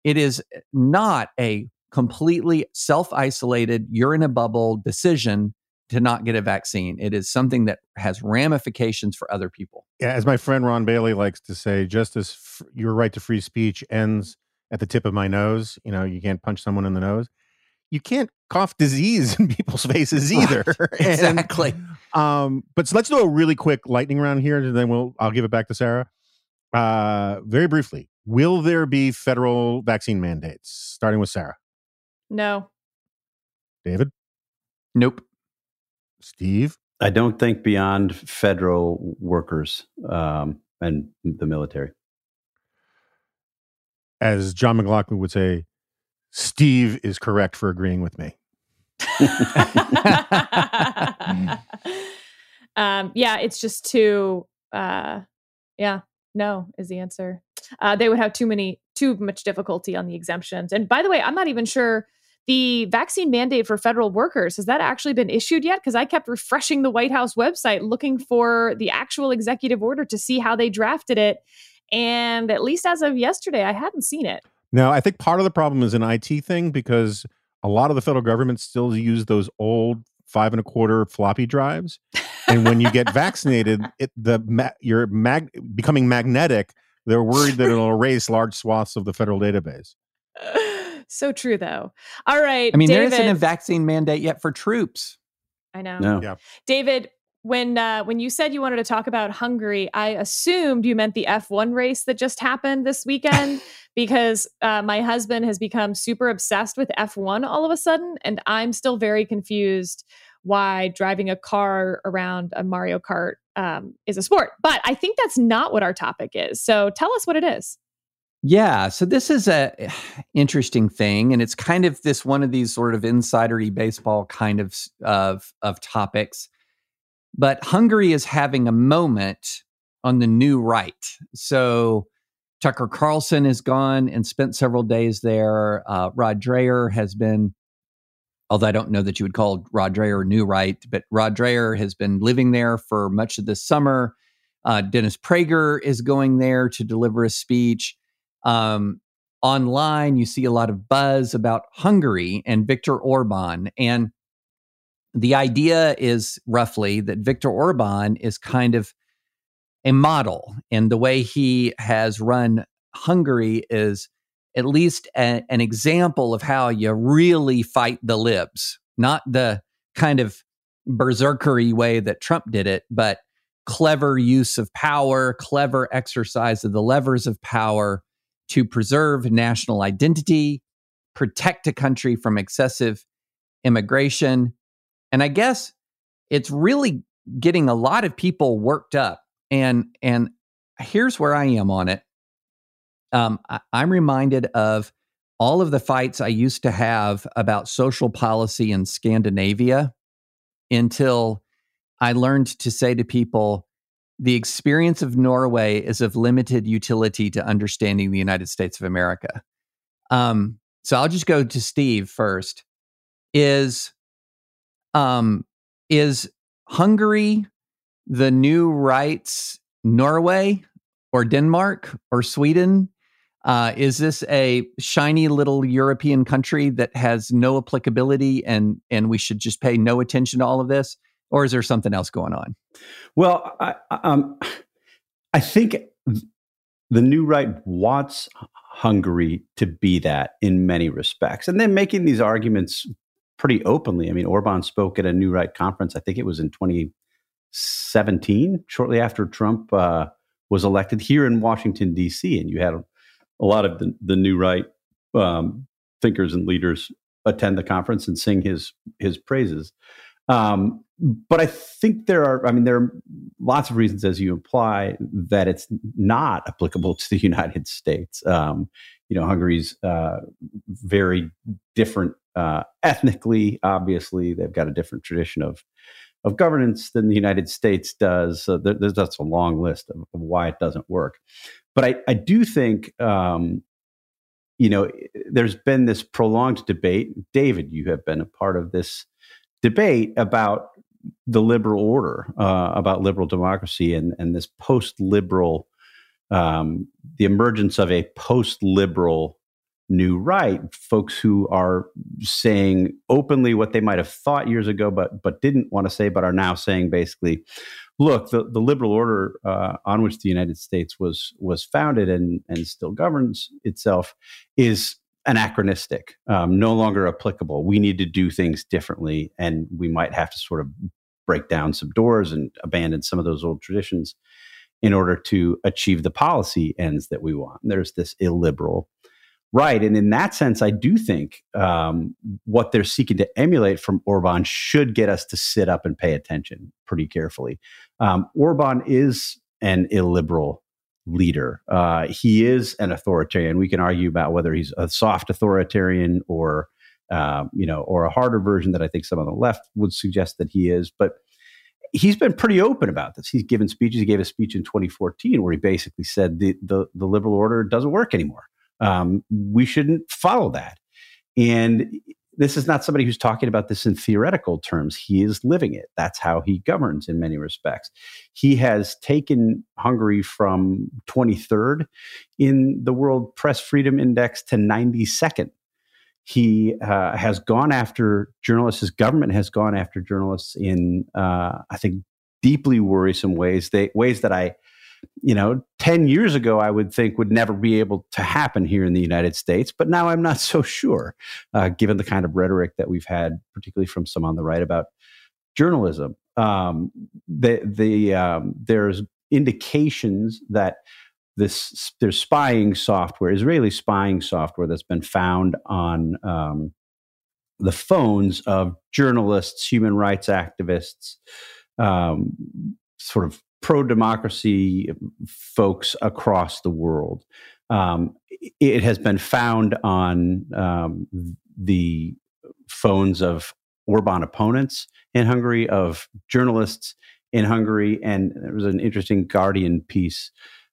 it is not a completely self-isolated, you're in a bubble decision to not get a vaccine. It is something that has ramifications for other people. Yeah, as my friend Ron Bailey likes to say, just as f- your right to free speech ends at the tip of my nose, you know, you can't punch someone in the nose you can't cough disease in people's faces either. exactly. And, um, but so let's do a really quick lightning round here, and then we'll I'll give it back to Sarah. Uh, very briefly, will there be federal vaccine mandates? Starting with Sarah. No. David. Nope. Steve. I don't think beyond federal workers um, and the military. As John McLaughlin would say, Steve is correct for agreeing with me. um, yeah, it's just too. Uh, yeah, no is the answer. Uh, they would have too many, too much difficulty on the exemptions. And by the way, I'm not even sure the vaccine mandate for federal workers has that actually been issued yet? Because I kept refreshing the White House website looking for the actual executive order to see how they drafted it. And at least as of yesterday, I hadn't seen it. No, I think part of the problem is an IT thing because a lot of the federal government still use those old five and a quarter floppy drives. And when you get vaccinated, it, the ma- you're mag- becoming magnetic. They're worried that it'll erase large swaths of the federal database. so true, though. All right. I mean, David, there isn't a vaccine mandate yet for troops. I know. No. Yeah. David, when uh, when you said you wanted to talk about Hungary, I assumed you meant the F1 race that just happened this weekend because uh, my husband has become super obsessed with F1 all of a sudden, and I'm still very confused why driving a car around a Mario Kart um, is a sport. But I think that's not what our topic is. So tell us what it is. Yeah, so this is a interesting thing, and it's kind of this one of these sort of insidery baseball kind of of of topics. But Hungary is having a moment on the new right. So Tucker Carlson is gone and spent several days there. Uh, Rod Dreher has been, although I don't know that you would call Rod Dreher new right, but Rod Dreher has been living there for much of this summer. Uh, Dennis Prager is going there to deliver a speech. Um, online, you see a lot of buzz about Hungary and Viktor Orban. And the idea is roughly that Viktor Orban is kind of a model, and the way he has run Hungary is at least a, an example of how you really fight the libs, not the kind of berserkery way that Trump did it, but clever use of power, clever exercise of the levers of power to preserve national identity, protect a country from excessive immigration. And I guess it's really getting a lot of people worked up. And and here's where I am on it. Um, I, I'm reminded of all of the fights I used to have about social policy in Scandinavia until I learned to say to people, the experience of Norway is of limited utility to understanding the United States of America. Um, so I'll just go to Steve first. Is um, is Hungary the new rights Norway or Denmark or Sweden? Uh, is this a shiny little European country that has no applicability and and we should just pay no attention to all of this? or is there something else going on? Well, I, um, I think the new right wants Hungary to be that in many respects, and they're making these arguments pretty openly. I mean, Orban spoke at a new right conference. I think it was in 2017, shortly after Trump uh, was elected here in Washington D.C., and you had a, a lot of the, the new right um, thinkers and leaders attend the conference and sing his his praises. Um, but I think there are, I mean, there are lots of reasons, as you imply, that it's not applicable to the United States. Um, you know, Hungary's uh, very different uh, ethnically. Obviously, they've got a different tradition of of governance than the United States does. So there, there's that's a long list of, of, why it doesn't work. But I, I do think, um, you know, there's been this prolonged debate. David, you have been a part of this debate about the liberal order, uh, about liberal democracy, and and this post liberal, um, the emergence of a post liberal new right, folks who are saying openly what they might have thought years ago, but but didn't want to say, but are now saying basically, look, the, the liberal order uh, on which the United States was was founded and and still governs itself is anachronistic, um, no longer applicable. We need to do things differently, and we might have to sort of break down some doors and abandon some of those old traditions in order to achieve the policy ends that we want. There's this illiberal right, and in that sense, I do think um, what they're seeking to emulate from Orban should get us to sit up and pay attention pretty carefully. Um, Orban is an illiberal leader. Uh, he is an authoritarian. We can argue about whether he's a soft authoritarian or uh, you know, or a harder version that I think some on the left would suggest that he is. But he's been pretty open about this. He's given speeches. He gave a speech in 2014 where he basically said the the, the liberal order doesn't work anymore. Um, we shouldn't follow that. And this is not somebody who's talking about this in theoretical terms. He is living it. That's how he governs in many respects. He has taken Hungary from 23rd in the World Press Freedom Index to 92nd. He uh, has gone after journalists. His government has gone after journalists in, uh, I think, deeply worrisome ways. They ways that I you know, 10 years ago, I would think would never be able to happen here in the United States. But now I'm not so sure, uh, given the kind of rhetoric that we've had, particularly from some on the right about journalism. Um, the the um, there's indications that this there's spying software, Israeli spying software that's been found on um, the phones of journalists, human rights activists, um, sort of pro democracy folks across the world. Um, it has been found on um, the phones of Orban opponents in Hungary, of journalists in Hungary. And there was an interesting Guardian piece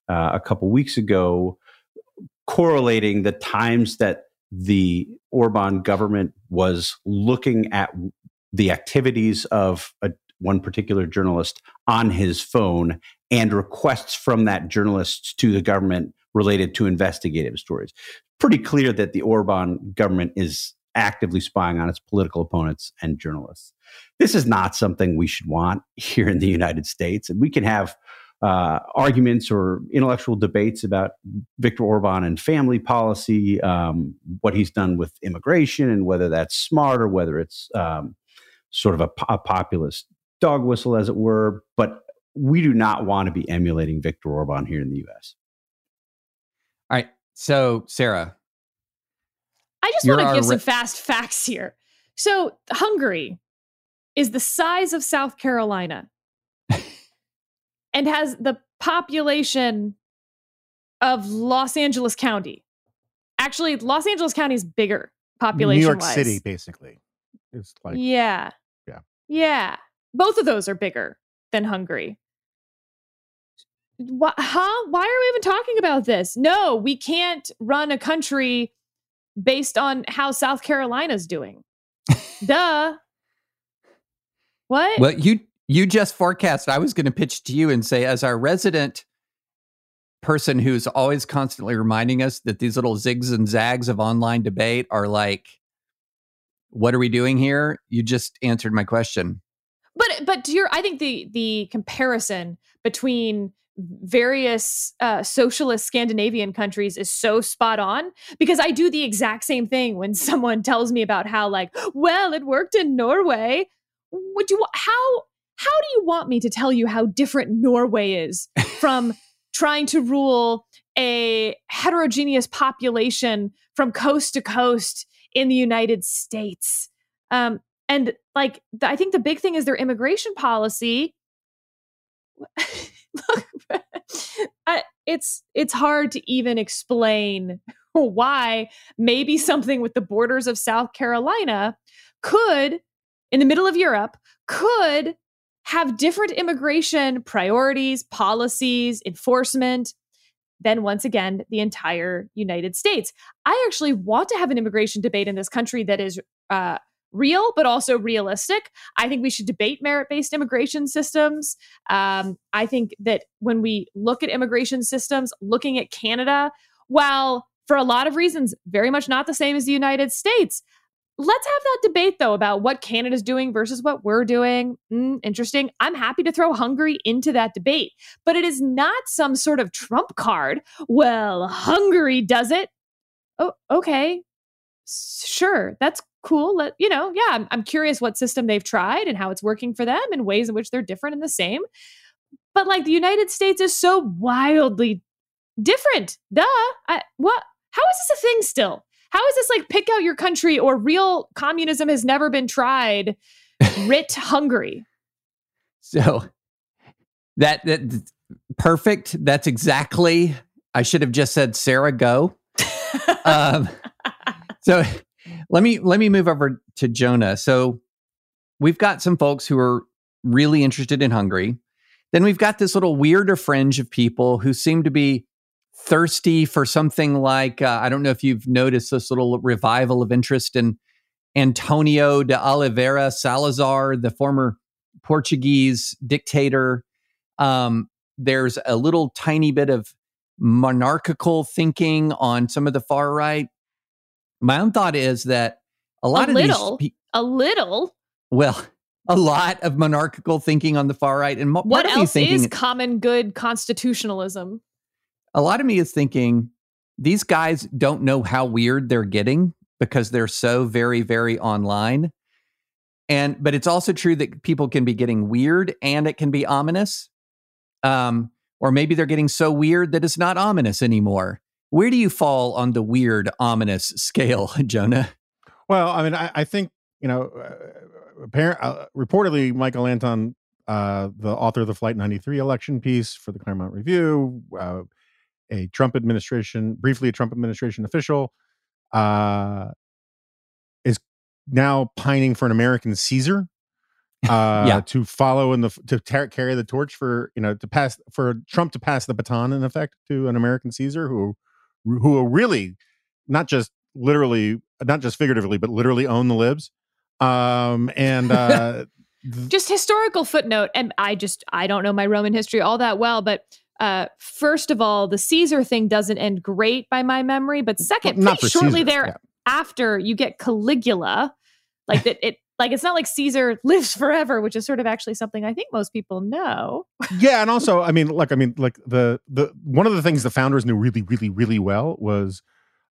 uh, a couple weeks ago correlating the times that the Orban government was looking at the activities of a, one particular journalist on his phone and requests from that journalist to the government related to investigative stories. Pretty clear that the Orban government is actively spying on its political opponents and journalists. This is not something we should want here in the United States. And we can have uh, arguments or intellectual debates about Viktor Orban and family policy, um, what he's done with immigration, and whether that's smart or whether it's um, sort of a, a, populist dog whistle, as it were. But we do not want to be emulating Viktor Orban here in the U.S. All right. So, Sarah. I just want to give re- some fast facts here. So, Hungary is the size of South Carolina and has the population of Los Angeles County. Actually, Los Angeles County is bigger population. New York City, basically. It's like Yeah. Yeah. Yeah. Both of those are bigger than Hungary. What, huh? Why are we even talking about this? No, we can't run a country based on how South Carolina's doing. Duh. What? Well, you you just forecast. I was going to pitch to you and say, as our resident person who's always constantly reminding us that these little zigs and zags of online debate are like, what are we doing here? You just answered my question. But but to your, I think the the comparison between various uh, socialist Scandinavian countries is so spot on because I do the exact same thing when someone tells me about how like, well, it worked in Norway. Would you how how do you want me to tell you how different Norway is from trying to rule a heterogeneous population from coast to coast in the United States? Um, and like, I think the big thing is their immigration policy. Look, I, it's it's hard to even explain why maybe something with the borders of South Carolina could, in the middle of Europe, could have different immigration priorities, policies, enforcement than once again the entire United States. I actually want to have an immigration debate in this country that is uh, real but also realistic. I think we should debate merit based immigration systems. Um, I think that when we look at immigration systems, looking at Canada, while for a lot of reasons very much not the same as the United States, Let's have that debate though about what Canada's doing versus what we're doing. Mm, interesting. I'm happy to throw Hungary into that debate, but it is not some sort of trump card. Well, Hungary does it. Oh, okay. Sure. That's cool. Let, you know, yeah, I'm, I'm curious what system they've tried and how it's working for them and ways in which they're different and the same. But like the United States is so wildly different. Duh. I, what? How is this a thing still? How is this like pick out your country or real communism has never been tried? Writ Hungary. So that that perfect. That's exactly. I should have just said Sarah go. um, so let me let me move over to Jonah. So we've got some folks who are really interested in Hungary. Then we've got this little weirder fringe of people who seem to be thirsty for something like uh, I don't know if you've noticed this little revival of interest in Antonio de Oliveira Salazar, the former Portuguese dictator. Um, there's a little tiny bit of monarchical thinking on some of the far right. My own thought is that a lot a of little, these, a little, well, a lot of monarchical thinking on the far right, and what else is common good constitutionalism? a lot of me is thinking these guys don't know how weird they're getting because they're so very, very online. And but it's also true that people can be getting weird and it can be ominous. Um, or maybe they're getting so weird that it's not ominous anymore. Where do you fall on the weird, ominous scale, Jonah? Well, I mean, I, I think you know, uh, apparent, uh, reportedly, Michael Anton, uh, the author of the Flight 93 election piece for the Claremont Review, uh, a Trump administration, briefly a Trump administration official, uh, is now pining for an American Caesar uh, Yeah. to follow in the to tar- carry the torch for you know to pass for Trump to pass the baton in effect to an American Caesar who who really not just literally not just figuratively but literally own the libs um and uh just historical footnote and i just i don't know my roman history all that well but uh first of all the caesar thing doesn't end great by my memory but second pretty shortly Caesar, there yeah. after you get caligula like that it like it's not like caesar lives forever which is sort of actually something i think most people know. Yeah and also i mean like i mean like the the one of the things the founders knew really really really well was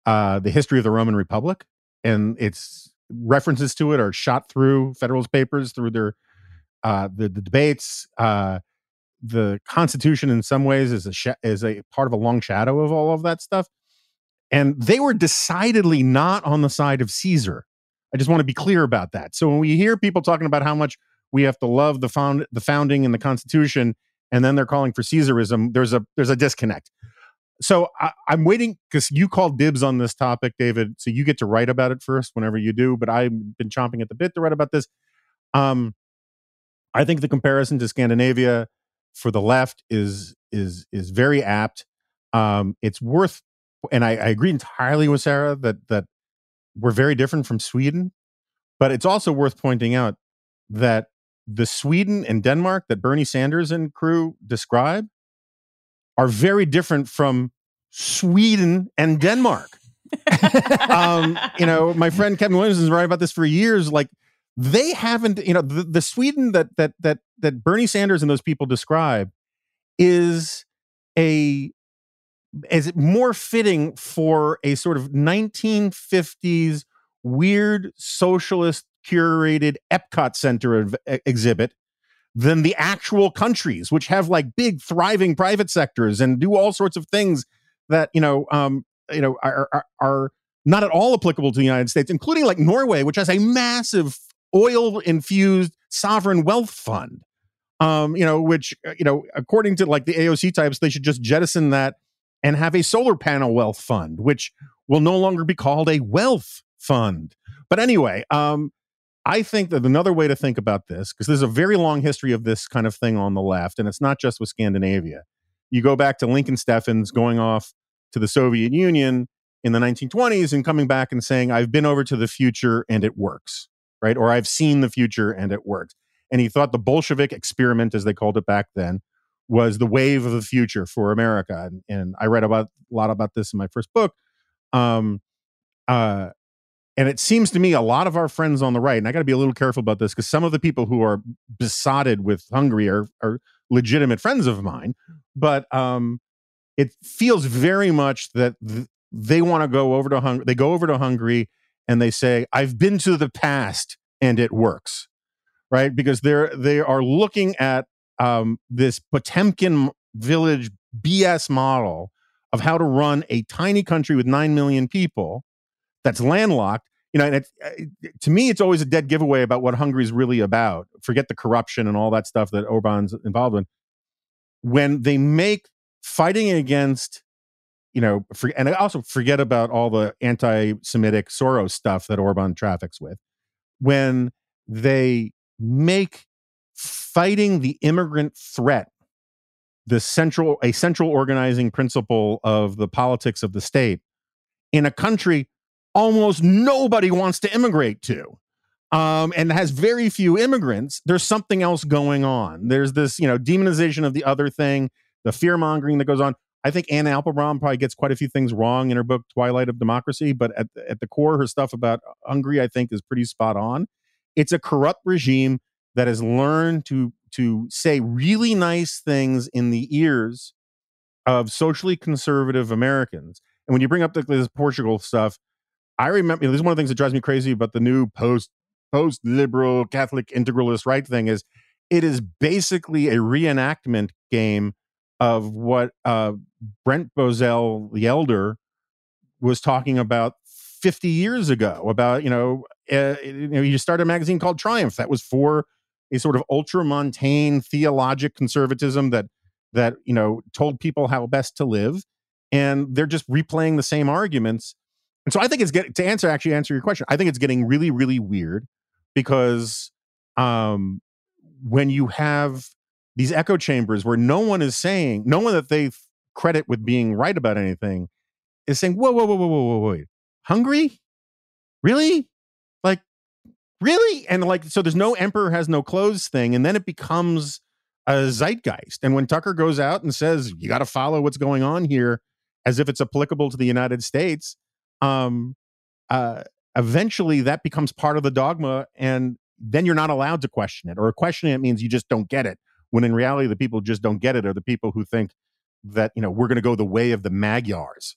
uh the history of the roman republic and its references to it are shot through federalist papers through their uh the, the debates. Uh the constitution in some ways is a sh- is a part of a long shadow of all of that stuff. And they were decidedly not on the side of caesar i just want to be clear about that. So when we hear people talking about how much we have to love the found the founding and the constitution and then they're calling for caesarism there's a there's a disconnect. So I, i'm waiting because you called dibs on this topic david so you get to write about it first whenever you do but i've been chomping at the bit to write about this. Um i think the comparison to scandinavia for the left is is is very apt. Um it's worth and i, I agree entirely with sarah that that we're very different from sweden but it's also worth pointing out that the Sweden and Denmark that Bernie Sanders and crew describe are very different from Sweden and Denmark. um, you know, my friend Kevin Williamson has been writing about this for years. Like they haven't, you know, the, the Sweden that that that that Bernie Sanders and those people describe is a is it more fitting for a sort of 1950s weird socialist curated Epcot Center ev- exhibit than the actual countries, which have like big thriving private sectors and do all sorts of things that you know, um, you know, are, are are not at all applicable to the United States, including like Norway, which has a massive oil infused sovereign wealth fund. Um, you know, which uh, you know, according to like the AOC types, they should just jettison that and have a solar panel wealth fund, which will no longer be called a wealth fund. But anyway, um, I think that another way to think about this, because there's a very long history of this kind of thing on the left, and it's not just with Scandinavia. You go back to Lincoln Steffens going off to the Soviet Union in the 1920s and coming back and saying, I've been over to the future and it works, right? Or I've seen the future and it works. And he thought the Bolshevik experiment, as they called it back then, was the wave of the future for America. And, and I read about a lot about this in my first book. Um, uh, and it seems to me a lot of our friends on the right, and I got to be a little careful about this because some of the people who are besotted with Hungary are, are legitimate friends of mine, but um, it feels very much that th- they want to go over to Hungary. They go over to Hungary and they say, "I've been to the past and it works," right? Because they're they are looking at um, this Potemkin village BS model of how to run a tiny country with nine million people that's landlocked. You know, and uh, to me, it's always a dead giveaway about what Hungary's really about. Forget the corruption and all that stuff that Orban's involved in. When they make fighting against, you know, for, and also forget about all the anti-Semitic Soros stuff that Orban traffics with. When they make fighting the immigrant threat the central a central organizing principle of the politics of the state in a country almost nobody wants to immigrate to um, and has very few immigrants there's something else going on. There's this you know demonization of the other thing the fear mongering that goes on. I think anne applebaum probably gets quite a few things wrong in her book twilight of democracy but at, at the core her stuff about hungary i think is pretty spot on. It's a corrupt regime that has learned to to say really nice things in the ears of socially conservative Americans. And when you bring up the, this Portugal stuff, I remember you know, this is one of the things that drives me crazy about the new post post liberal Catholic integralist right thing is it is basically a reenactment game of what uh, Brent Bozell the elder was talking about 50 years ago about you know uh, you know you started a magazine called Triumph that was for a sort of ultramontane theologic conservatism that that you know told people how best to live and they're just replaying the same arguments. And so i think it's getting to answer actually answer your question i think it's getting really really weird because um when you have these echo chambers where no one is saying no one that they credit with being right about anything is saying whoa whoa whoa whoa whoa whoa wait. Hungary? Really really? And like so there's no emperor has no clothes thing and then it becomes a zeitgeist. And when tucker goes out and says you got to follow what's going on here as if it's applicable to the united states um uh eventually that becomes part of the dogma and then you're not allowed to question it or questioning it means you just don't get it when in reality the people just don't get it are the people who think that you know we're going to go the way of the magyars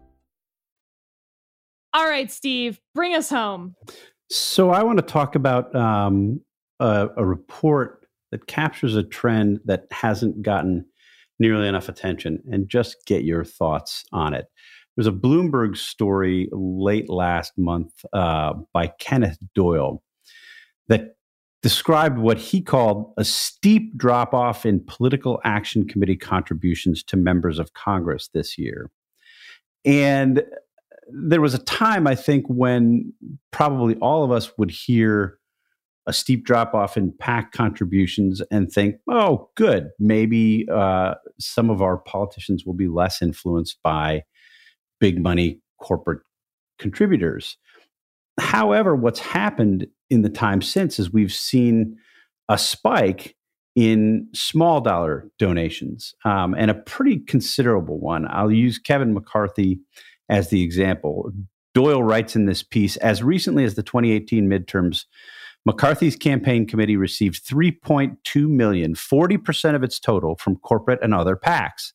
All right, Steve, bring us home. So I want to talk about um, a, a report that captures a trend that hasn't gotten nearly enough attention and just get your thoughts on it. There's a Bloomberg story late last month uh, by Kenneth Doyle that described what he called a steep drop off in political action committee contributions to members of Congress this year. And there was a time, I think, when probably all of us would hear a steep drop off in PAC contributions and think, oh, good, maybe uh, some of our politicians will be less influenced by big money corporate contributors. However, what's happened in the time since is we've seen a spike in small dollar donations um, and a pretty considerable one. I'll use Kevin McCarthy as the example. Doyle writes in this piece as recently as the 2018 midterms, McCarthy's campaign committee received 3.2 million, 40% of its total from corporate and other PACs,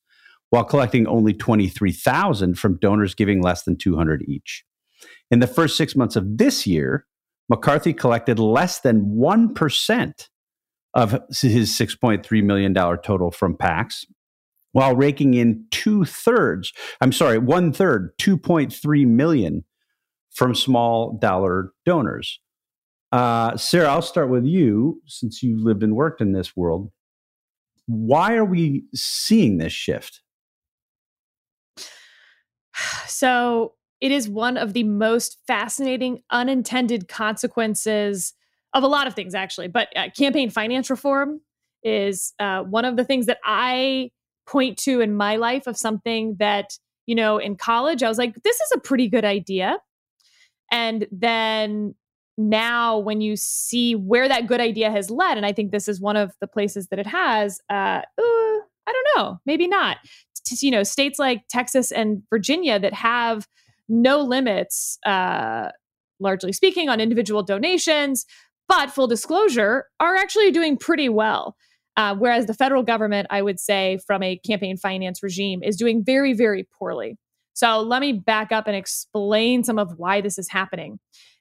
while collecting only 23,000 from donors giving less than 200 each. In the first 6 months of this year, McCarthy collected less than 1% of his $6.3 million total from PACs, while raking in two thirds, I'm sorry, one third, 2.3 million from small dollar donors. Uh, Sarah, I'll start with you since you've lived and worked in this world. Why are we seeing this shift? So, it is one of the most fascinating unintended consequences of a lot of things, actually. But uh, campaign finance reform is uh, one of the things that I point to in my life of something that, you know, in college, I was like, this is a pretty good idea. And then now when you see where that good idea has led, and I think this is one of the places that it has, uh, uh I don't know, maybe not. To, you know, states like Texas and Virginia that have no limits, uh, largely speaking, on individual donations, but full disclosure, are actually doing pretty well. Uh, whereas the federal government, I would say, from a campaign finance regime, is doing very, very poorly. So let me back up and explain some of why this is happening.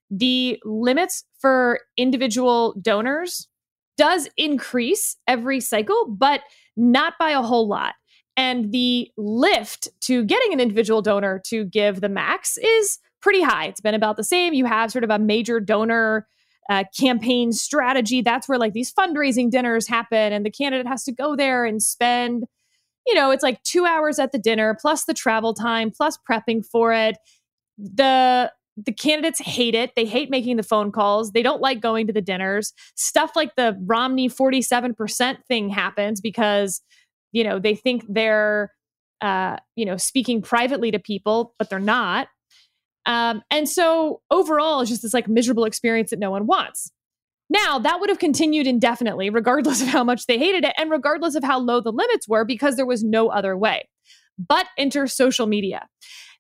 The limits for individual donors does increase every cycle, but not by a whole lot. And the lift to getting an individual donor to give the max is pretty high. It's been about the same. You have sort of a major donor uh, campaign strategy. That's where like these fundraising dinners happen, and the candidate has to go there and spend, you know, it's like two hours at the dinner plus the travel time plus prepping for it. The the candidates hate it. They hate making the phone calls. They don't like going to the dinners. Stuff like the Romney 47% thing happens because, you know, they think they're, uh, you know, speaking privately to people, but they're not. Um, and so overall, it's just this like miserable experience that no one wants. Now, that would have continued indefinitely, regardless of how much they hated it and regardless of how low the limits were, because there was no other way. But enter social media.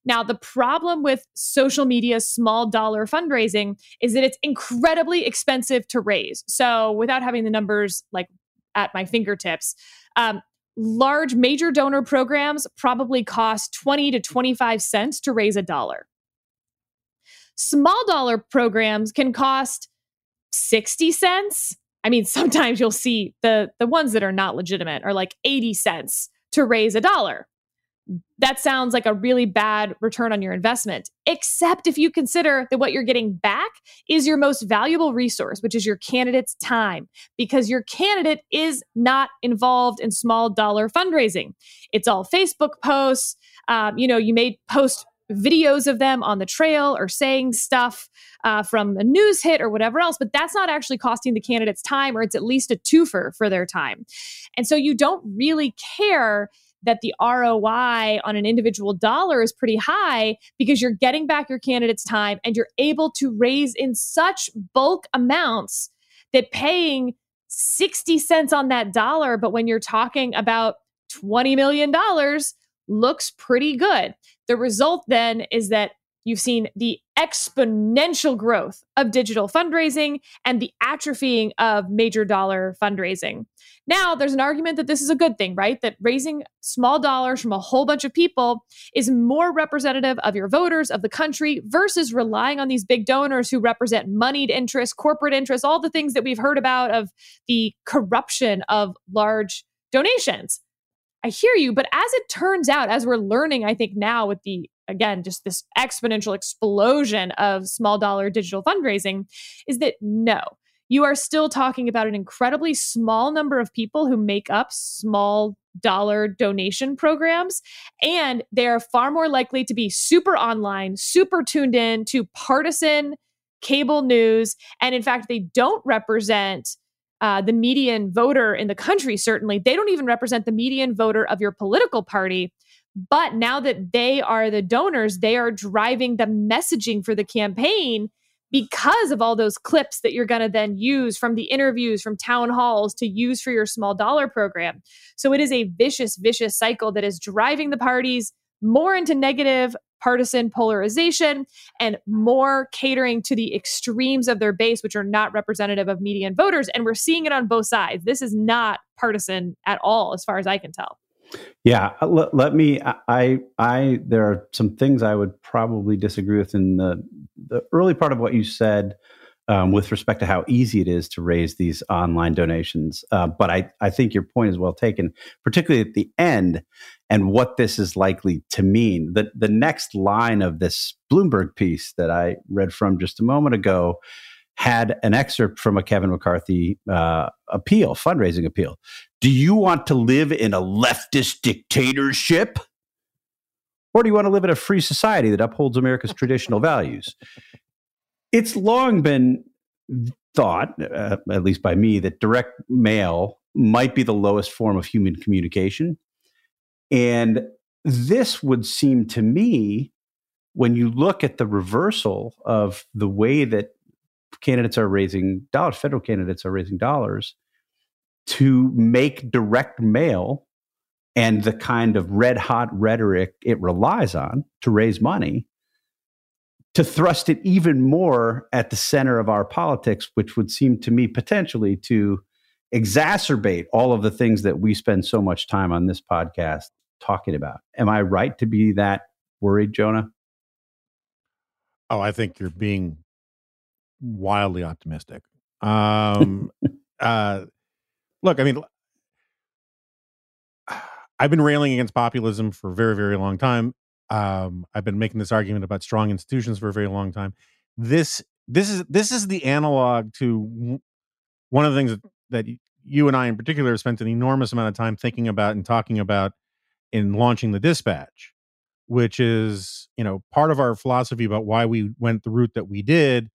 Now, the problem with social media small dollar fundraising is that it's incredibly expensive to raise. So, without having the numbers like at my fingertips, um, large major donor programs probably cost 20 to 25 cents to raise a dollar. Small dollar programs can cost 60 cents. I mean, sometimes you'll see the the ones that are not legitimate are like 80 cents to raise a dollar that sounds like a really bad return on your investment, except if you consider that what you're getting back is your most valuable resource, which is your candidate's time, because your candidate is not involved in small dollar fundraising. It's all Facebook posts. Um, you know, you may post videos of them on the trail or saying stuff uh, from a news hit or whatever else, but that's not actually costing the candidates time, or it's at least a twofer for their time. And so you don't really care that the ROI on an individual dollar is pretty high because you're getting back your candidate's time and you're able to raise in such bulk amounts that paying 60 cents on that dollar, but when you're talking about $20 million, looks pretty good. The result then is that you've seen the exponential growth of digital fundraising and the atrophying of major dollar fundraising. Now, there's an argument that this is a good thing, right? That raising small dollars from a whole bunch of people is more representative of your voters, of the country, versus relying on these big donors who represent moneyed interests, corporate interests, all the things that we've heard about of the corruption of large donations. I hear you, but as it turns out, as we're learning, I think now with the again, just this exponential explosion of small dollar digital fundraising, is that no, you are still talking about an incredibly small number of people who make up small dollar donation programs. And they are far more likely to be super online, super tuned in to partisan cable news. And in fact, they don't represent uh, the median voter in the country, certainly. They don't even represent the median voter of your political party. But now that they are the donors, they are driving the messaging for the campaign because of all those clips that you're going to then use from the interviews from town halls to use for your small dollar program. So it is a vicious, vicious cycle that is driving the parties more into negative partisan polarization and more catering to the extremes of their base, which are not representative of median voters. And we're seeing it on both sides. This is not partisan at all, as far as I can tell. Yeah, uh, let, let, me. I, I, there are some things I would probably disagree with in the the early part of what you said um, with respect to how easy it is to raise these online donations. Uh, but I, I think your point is well taken, particularly at the end, and what this is likely to mean. The the next line of this Bloomberg piece that I read from just a moment ago had an excerpt from a Kevin McCarthy uh, appeal, fundraising appeal. Do you want to live in a leftist dictatorship? Or do you want to live in a free society that upholds America's traditional values? It's long been thought, uh, at least by me, that direct mail might be the lowest form of human communication. And this would seem to me, when you look at the reversal of the way that candidates are raising dollars, federal candidates are raising dollars, to make direct mail and the kind of red hot rhetoric it relies on to raise money to thrust it even more at the center of our politics, which would seem to me potentially to exacerbate all of the things that we spend so much time on this podcast talking about. Am I right to be that worried, Jonah? Oh, I think you're being wildly optimistic. Um, uh, look, I mean, I've been railing against populism for a very, very long time. Um, I've been making this argument about strong institutions for a very long time. This, this is this is the analog to one of the things that, that you and I, in particular, have spent an enormous amount of time thinking about and talking about in launching the dispatch, which is you know part of our philosophy about why we went the route that we did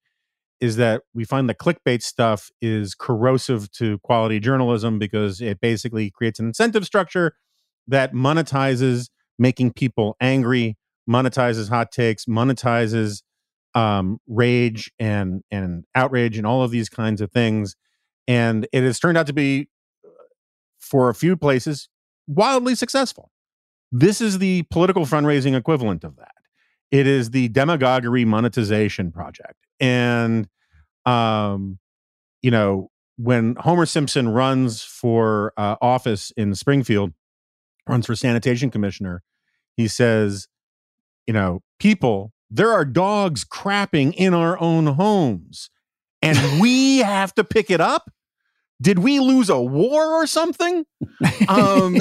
is that we find the clickbait stuff is corrosive to quality journalism because it basically creates an incentive structure that monetizes making people angry, monetizes hot takes, monetizes um, rage and and outrage and all of these kinds of things, and it has turned out to be, for a few places, wildly successful. This is the political fundraising equivalent of that. It is the demagoguery monetization project, and um, you know when Homer Simpson runs for uh, office in Springfield, runs for sanitation commissioner, he says, you know, people, there are dogs crapping in our own homes, and we have to pick it up. Did we lose a war or something? Um,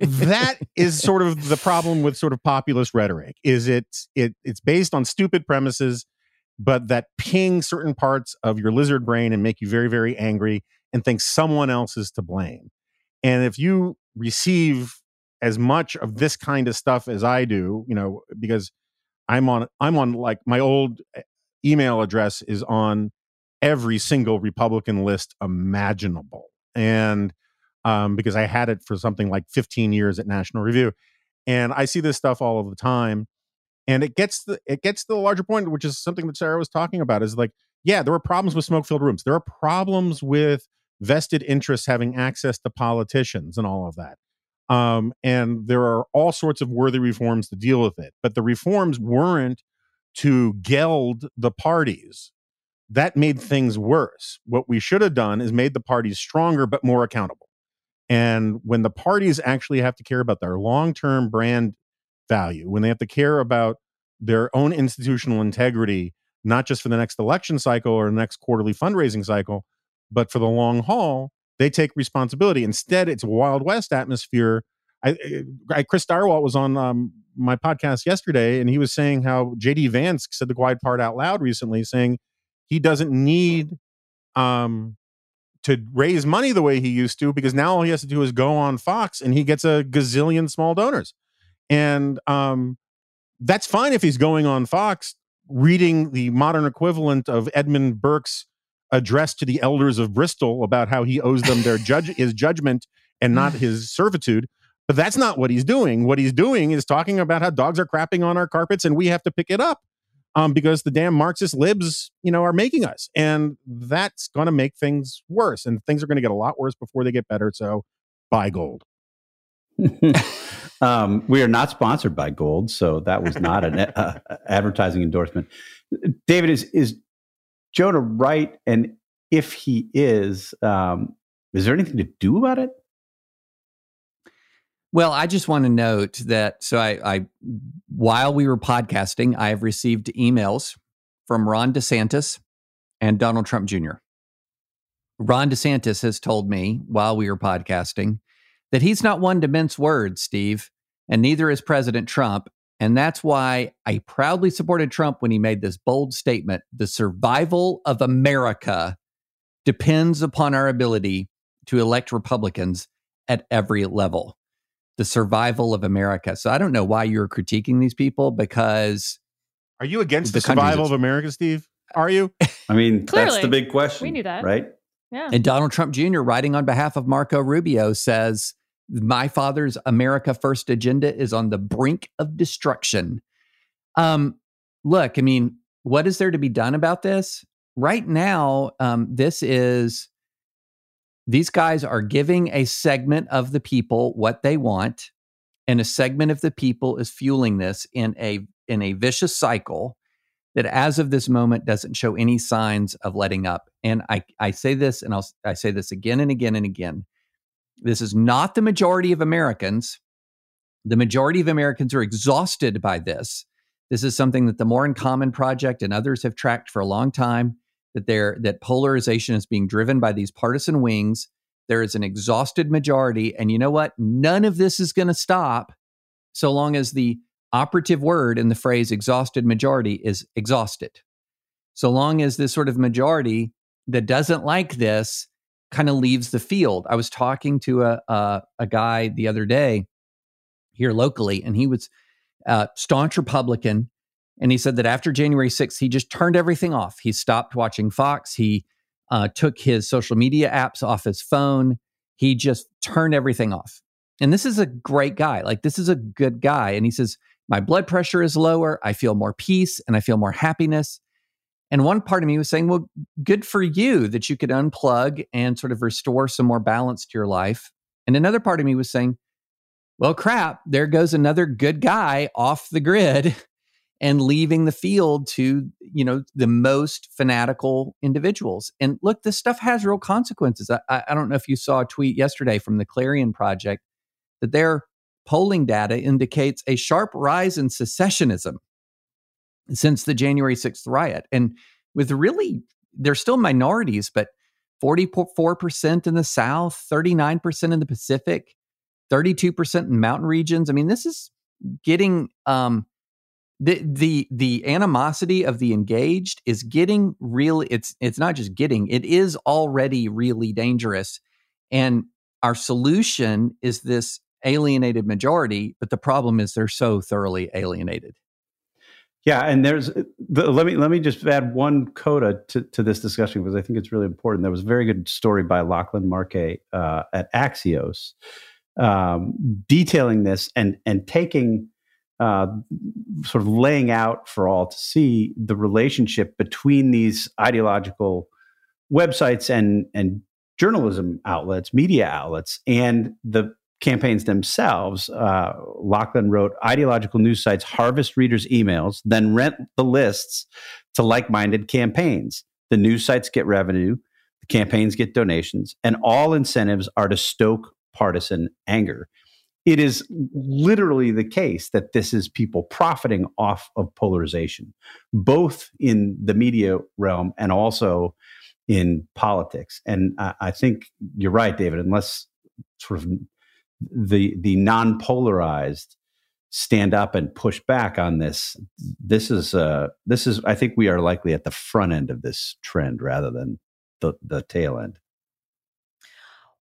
that is sort of the problem with sort of populist rhetoric. Is it it it's based on stupid premises but that ping certain parts of your lizard brain and make you very, very angry and think someone else is to blame. And if you receive as much of this kind of stuff as I do, you know, because I'm on, I'm on like my old eh, email address is on every single Republican list imaginable. And um, because I had it for something like 15 years at National Review. And I see this stuff all of the time and it gets the it gets the larger point which is something that sarah was talking about is like yeah there are problems with smoke filled rooms there are problems with vested interests having access to politicians and all of that um, and there are all sorts of worthy reforms to deal with it but the reforms weren't to geld the parties. That made things worse. What we should have done is made the parties stronger but more accountable. And when the parties actually have to care about their long-term brand value, when they have to care about their own institutional integrity, not just for the next election cycle or the next quarterly fundraising cycle, but for the long haul, they take responsibility. Instead, it's a Wild West atmosphere. I, I Chris Stirewalt was on um, my podcast yesterday, and he was saying how JD Vance said the quiet part out loud recently, saying he doesn't need um, to raise money the way he used to because now all he has to do is go on Fox and he gets a gazillion small donors. And um, that's fine if he's going on Fox reading the modern equivalent of Edmund Burke's address to the elders of Bristol about how he owes them their judge his judgment and not his servitude. But that's not what he's doing. What he's doing is talking about how dogs are crapping on our carpets and we have to pick it up um, because the damn Marxist libs, you know, are making us, and that's going to make things worse. And things are going to get a lot worse before they get better. So, buy gold. um, we are not sponsored by Gold, so that was not an uh, advertising endorsement. David, is is Jonah right? And if he is, um, is there anything to do about it? Well, I just want to note that so I, I while we were podcasting, I have received emails from Ron DeSantis and Donald Trump Jr. Ron DeSantis has told me while we were podcasting that he's not one to mince words, Steve, and neither is President Trump. And that's why I proudly supported Trump when he made this bold statement the survival of America depends upon our ability to elect Republicans at every level. The survival of America. So I don't know why you're critiquing these people because. Are you against the, the survival of America, Steve? Are you? I mean, that's the big question. We knew that. Right? Yeah. And Donald Trump Jr., writing on behalf of Marco Rubio, says my father's America First agenda is on the brink of destruction. Um, look, I mean, what is there to be done about this? Right now, um, this is these guys are giving a segment of the people what they want, and a segment of the people is fueling this in a in a vicious cycle that as of this moment doesn't show any signs of letting up. And I, I say this and I'll I say this again and again and again. This is not the majority of Americans. The majority of Americans are exhausted by this. This is something that the More in Common Project and others have tracked for a long time. That there that polarization is being driven by these partisan wings. There is an exhausted majority, and you know what? None of this is going to stop so long as the operative word in the phrase exhausted majority is exhausted. So long as this sort of majority that doesn't like this kind of leaves the field. I was talking to a, a, a guy the other day here locally, and he was a staunch Republican. And he said that after January 6th, he just turned everything off. He stopped watching Fox. He uh, took his social media apps off his phone. He just turned everything off. And this is a great guy. Like, this is a good guy. And he says, My blood pressure is lower. I feel more peace and I feel more happiness. And one part of me was saying, well, good for you that you could unplug and sort of restore some more balance to your life. And another part of me was saying, well, crap, there goes another good guy off the grid and leaving the field to, you know, the most fanatical individuals. And look, this stuff has real consequences. I, I don't know if you saw a tweet yesterday from the Clarion Project that their polling data indicates a sharp rise in secessionism since the January 6th riot. And with really, they're still minorities, but 44% in the South, 39% in the Pacific, 32% in mountain regions. I mean, this is getting um, the the the animosity of the engaged is getting really it's it's not just getting it is already really dangerous and our solution is this alienated majority but the problem is they're so thoroughly alienated yeah, and there's the, let me let me just add one coda to, to this discussion because I think it's really important. There was a very good story by Lachlan Markay uh, at Axios um, detailing this and and taking uh, sort of laying out for all to see the relationship between these ideological websites and and journalism outlets, media outlets, and the campaigns themselves, uh, Lachlan wrote ideological news sites harvest readers' emails, then rent the lists to like minded campaigns. The news sites get revenue, the campaigns get donations, and all incentives are to stoke partisan anger. It is literally the case that this is people profiting off of polarization, both in the media realm and also in politics. And I, I think you're right, David, unless sort of the the non polarized stand up and push back on this. This is uh, this is I think we are likely at the front end of this trend rather than the the tail end.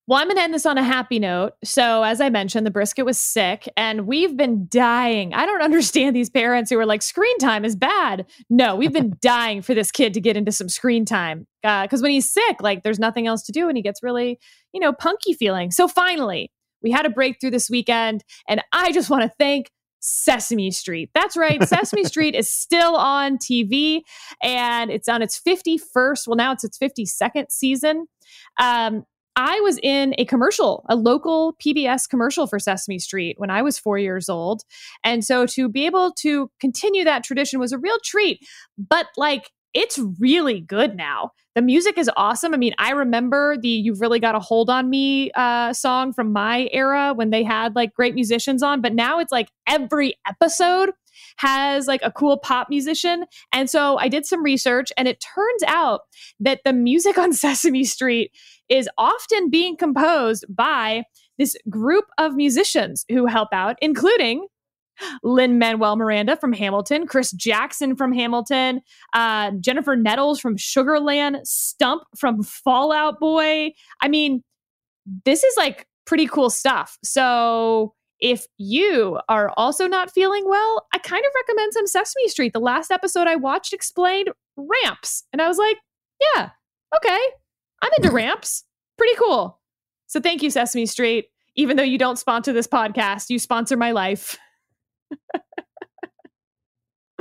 Well, I'm going to end this on a happy note. So, as I mentioned, the brisket was sick and we've been dying. I don't understand these parents who are like, screen time is bad. No, we've been dying for this kid to get into some screen time. Because uh, when he's sick, like, there's nothing else to do and he gets really, you know, punky feeling. So, finally, we had a breakthrough this weekend, and I just want to thank Sesame Street. That's right. Sesame Street is still on TV and it's on its 51st, well, now it's its 52nd season. Um, I was in a commercial, a local PBS commercial for Sesame Street when I was four years old. And so to be able to continue that tradition was a real treat. But like, it's really good now. The music is awesome. I mean, I remember the You've Really Got a Hold on Me uh, song from my era when they had like great musicians on, but now it's like every episode has like a cool pop musician. And so I did some research and it turns out that the music on Sesame Street is often being composed by this group of musicians who help out, including Lin-Manuel Miranda from Hamilton, Chris Jackson from Hamilton, uh, Jennifer Nettles from Sugarland, Stump from Fall Out Boy. I mean, this is like pretty cool stuff. So if you are also not feeling well, I kind of recommend some Sesame Street. The last episode I watched explained ramps, and I was like, yeah, okay, I'm into ramps. Pretty cool. So thank you, Sesame Street. Even though you don't sponsor this podcast, you sponsor my life.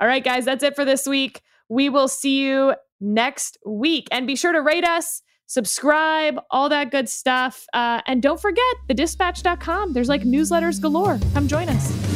All right, guys, that's it for this week. We will see you next week. And be sure to rate us, subscribe, all that good stuff. Uh, and don't forget thedispatch.com. There's like newsletters galore. Come join us.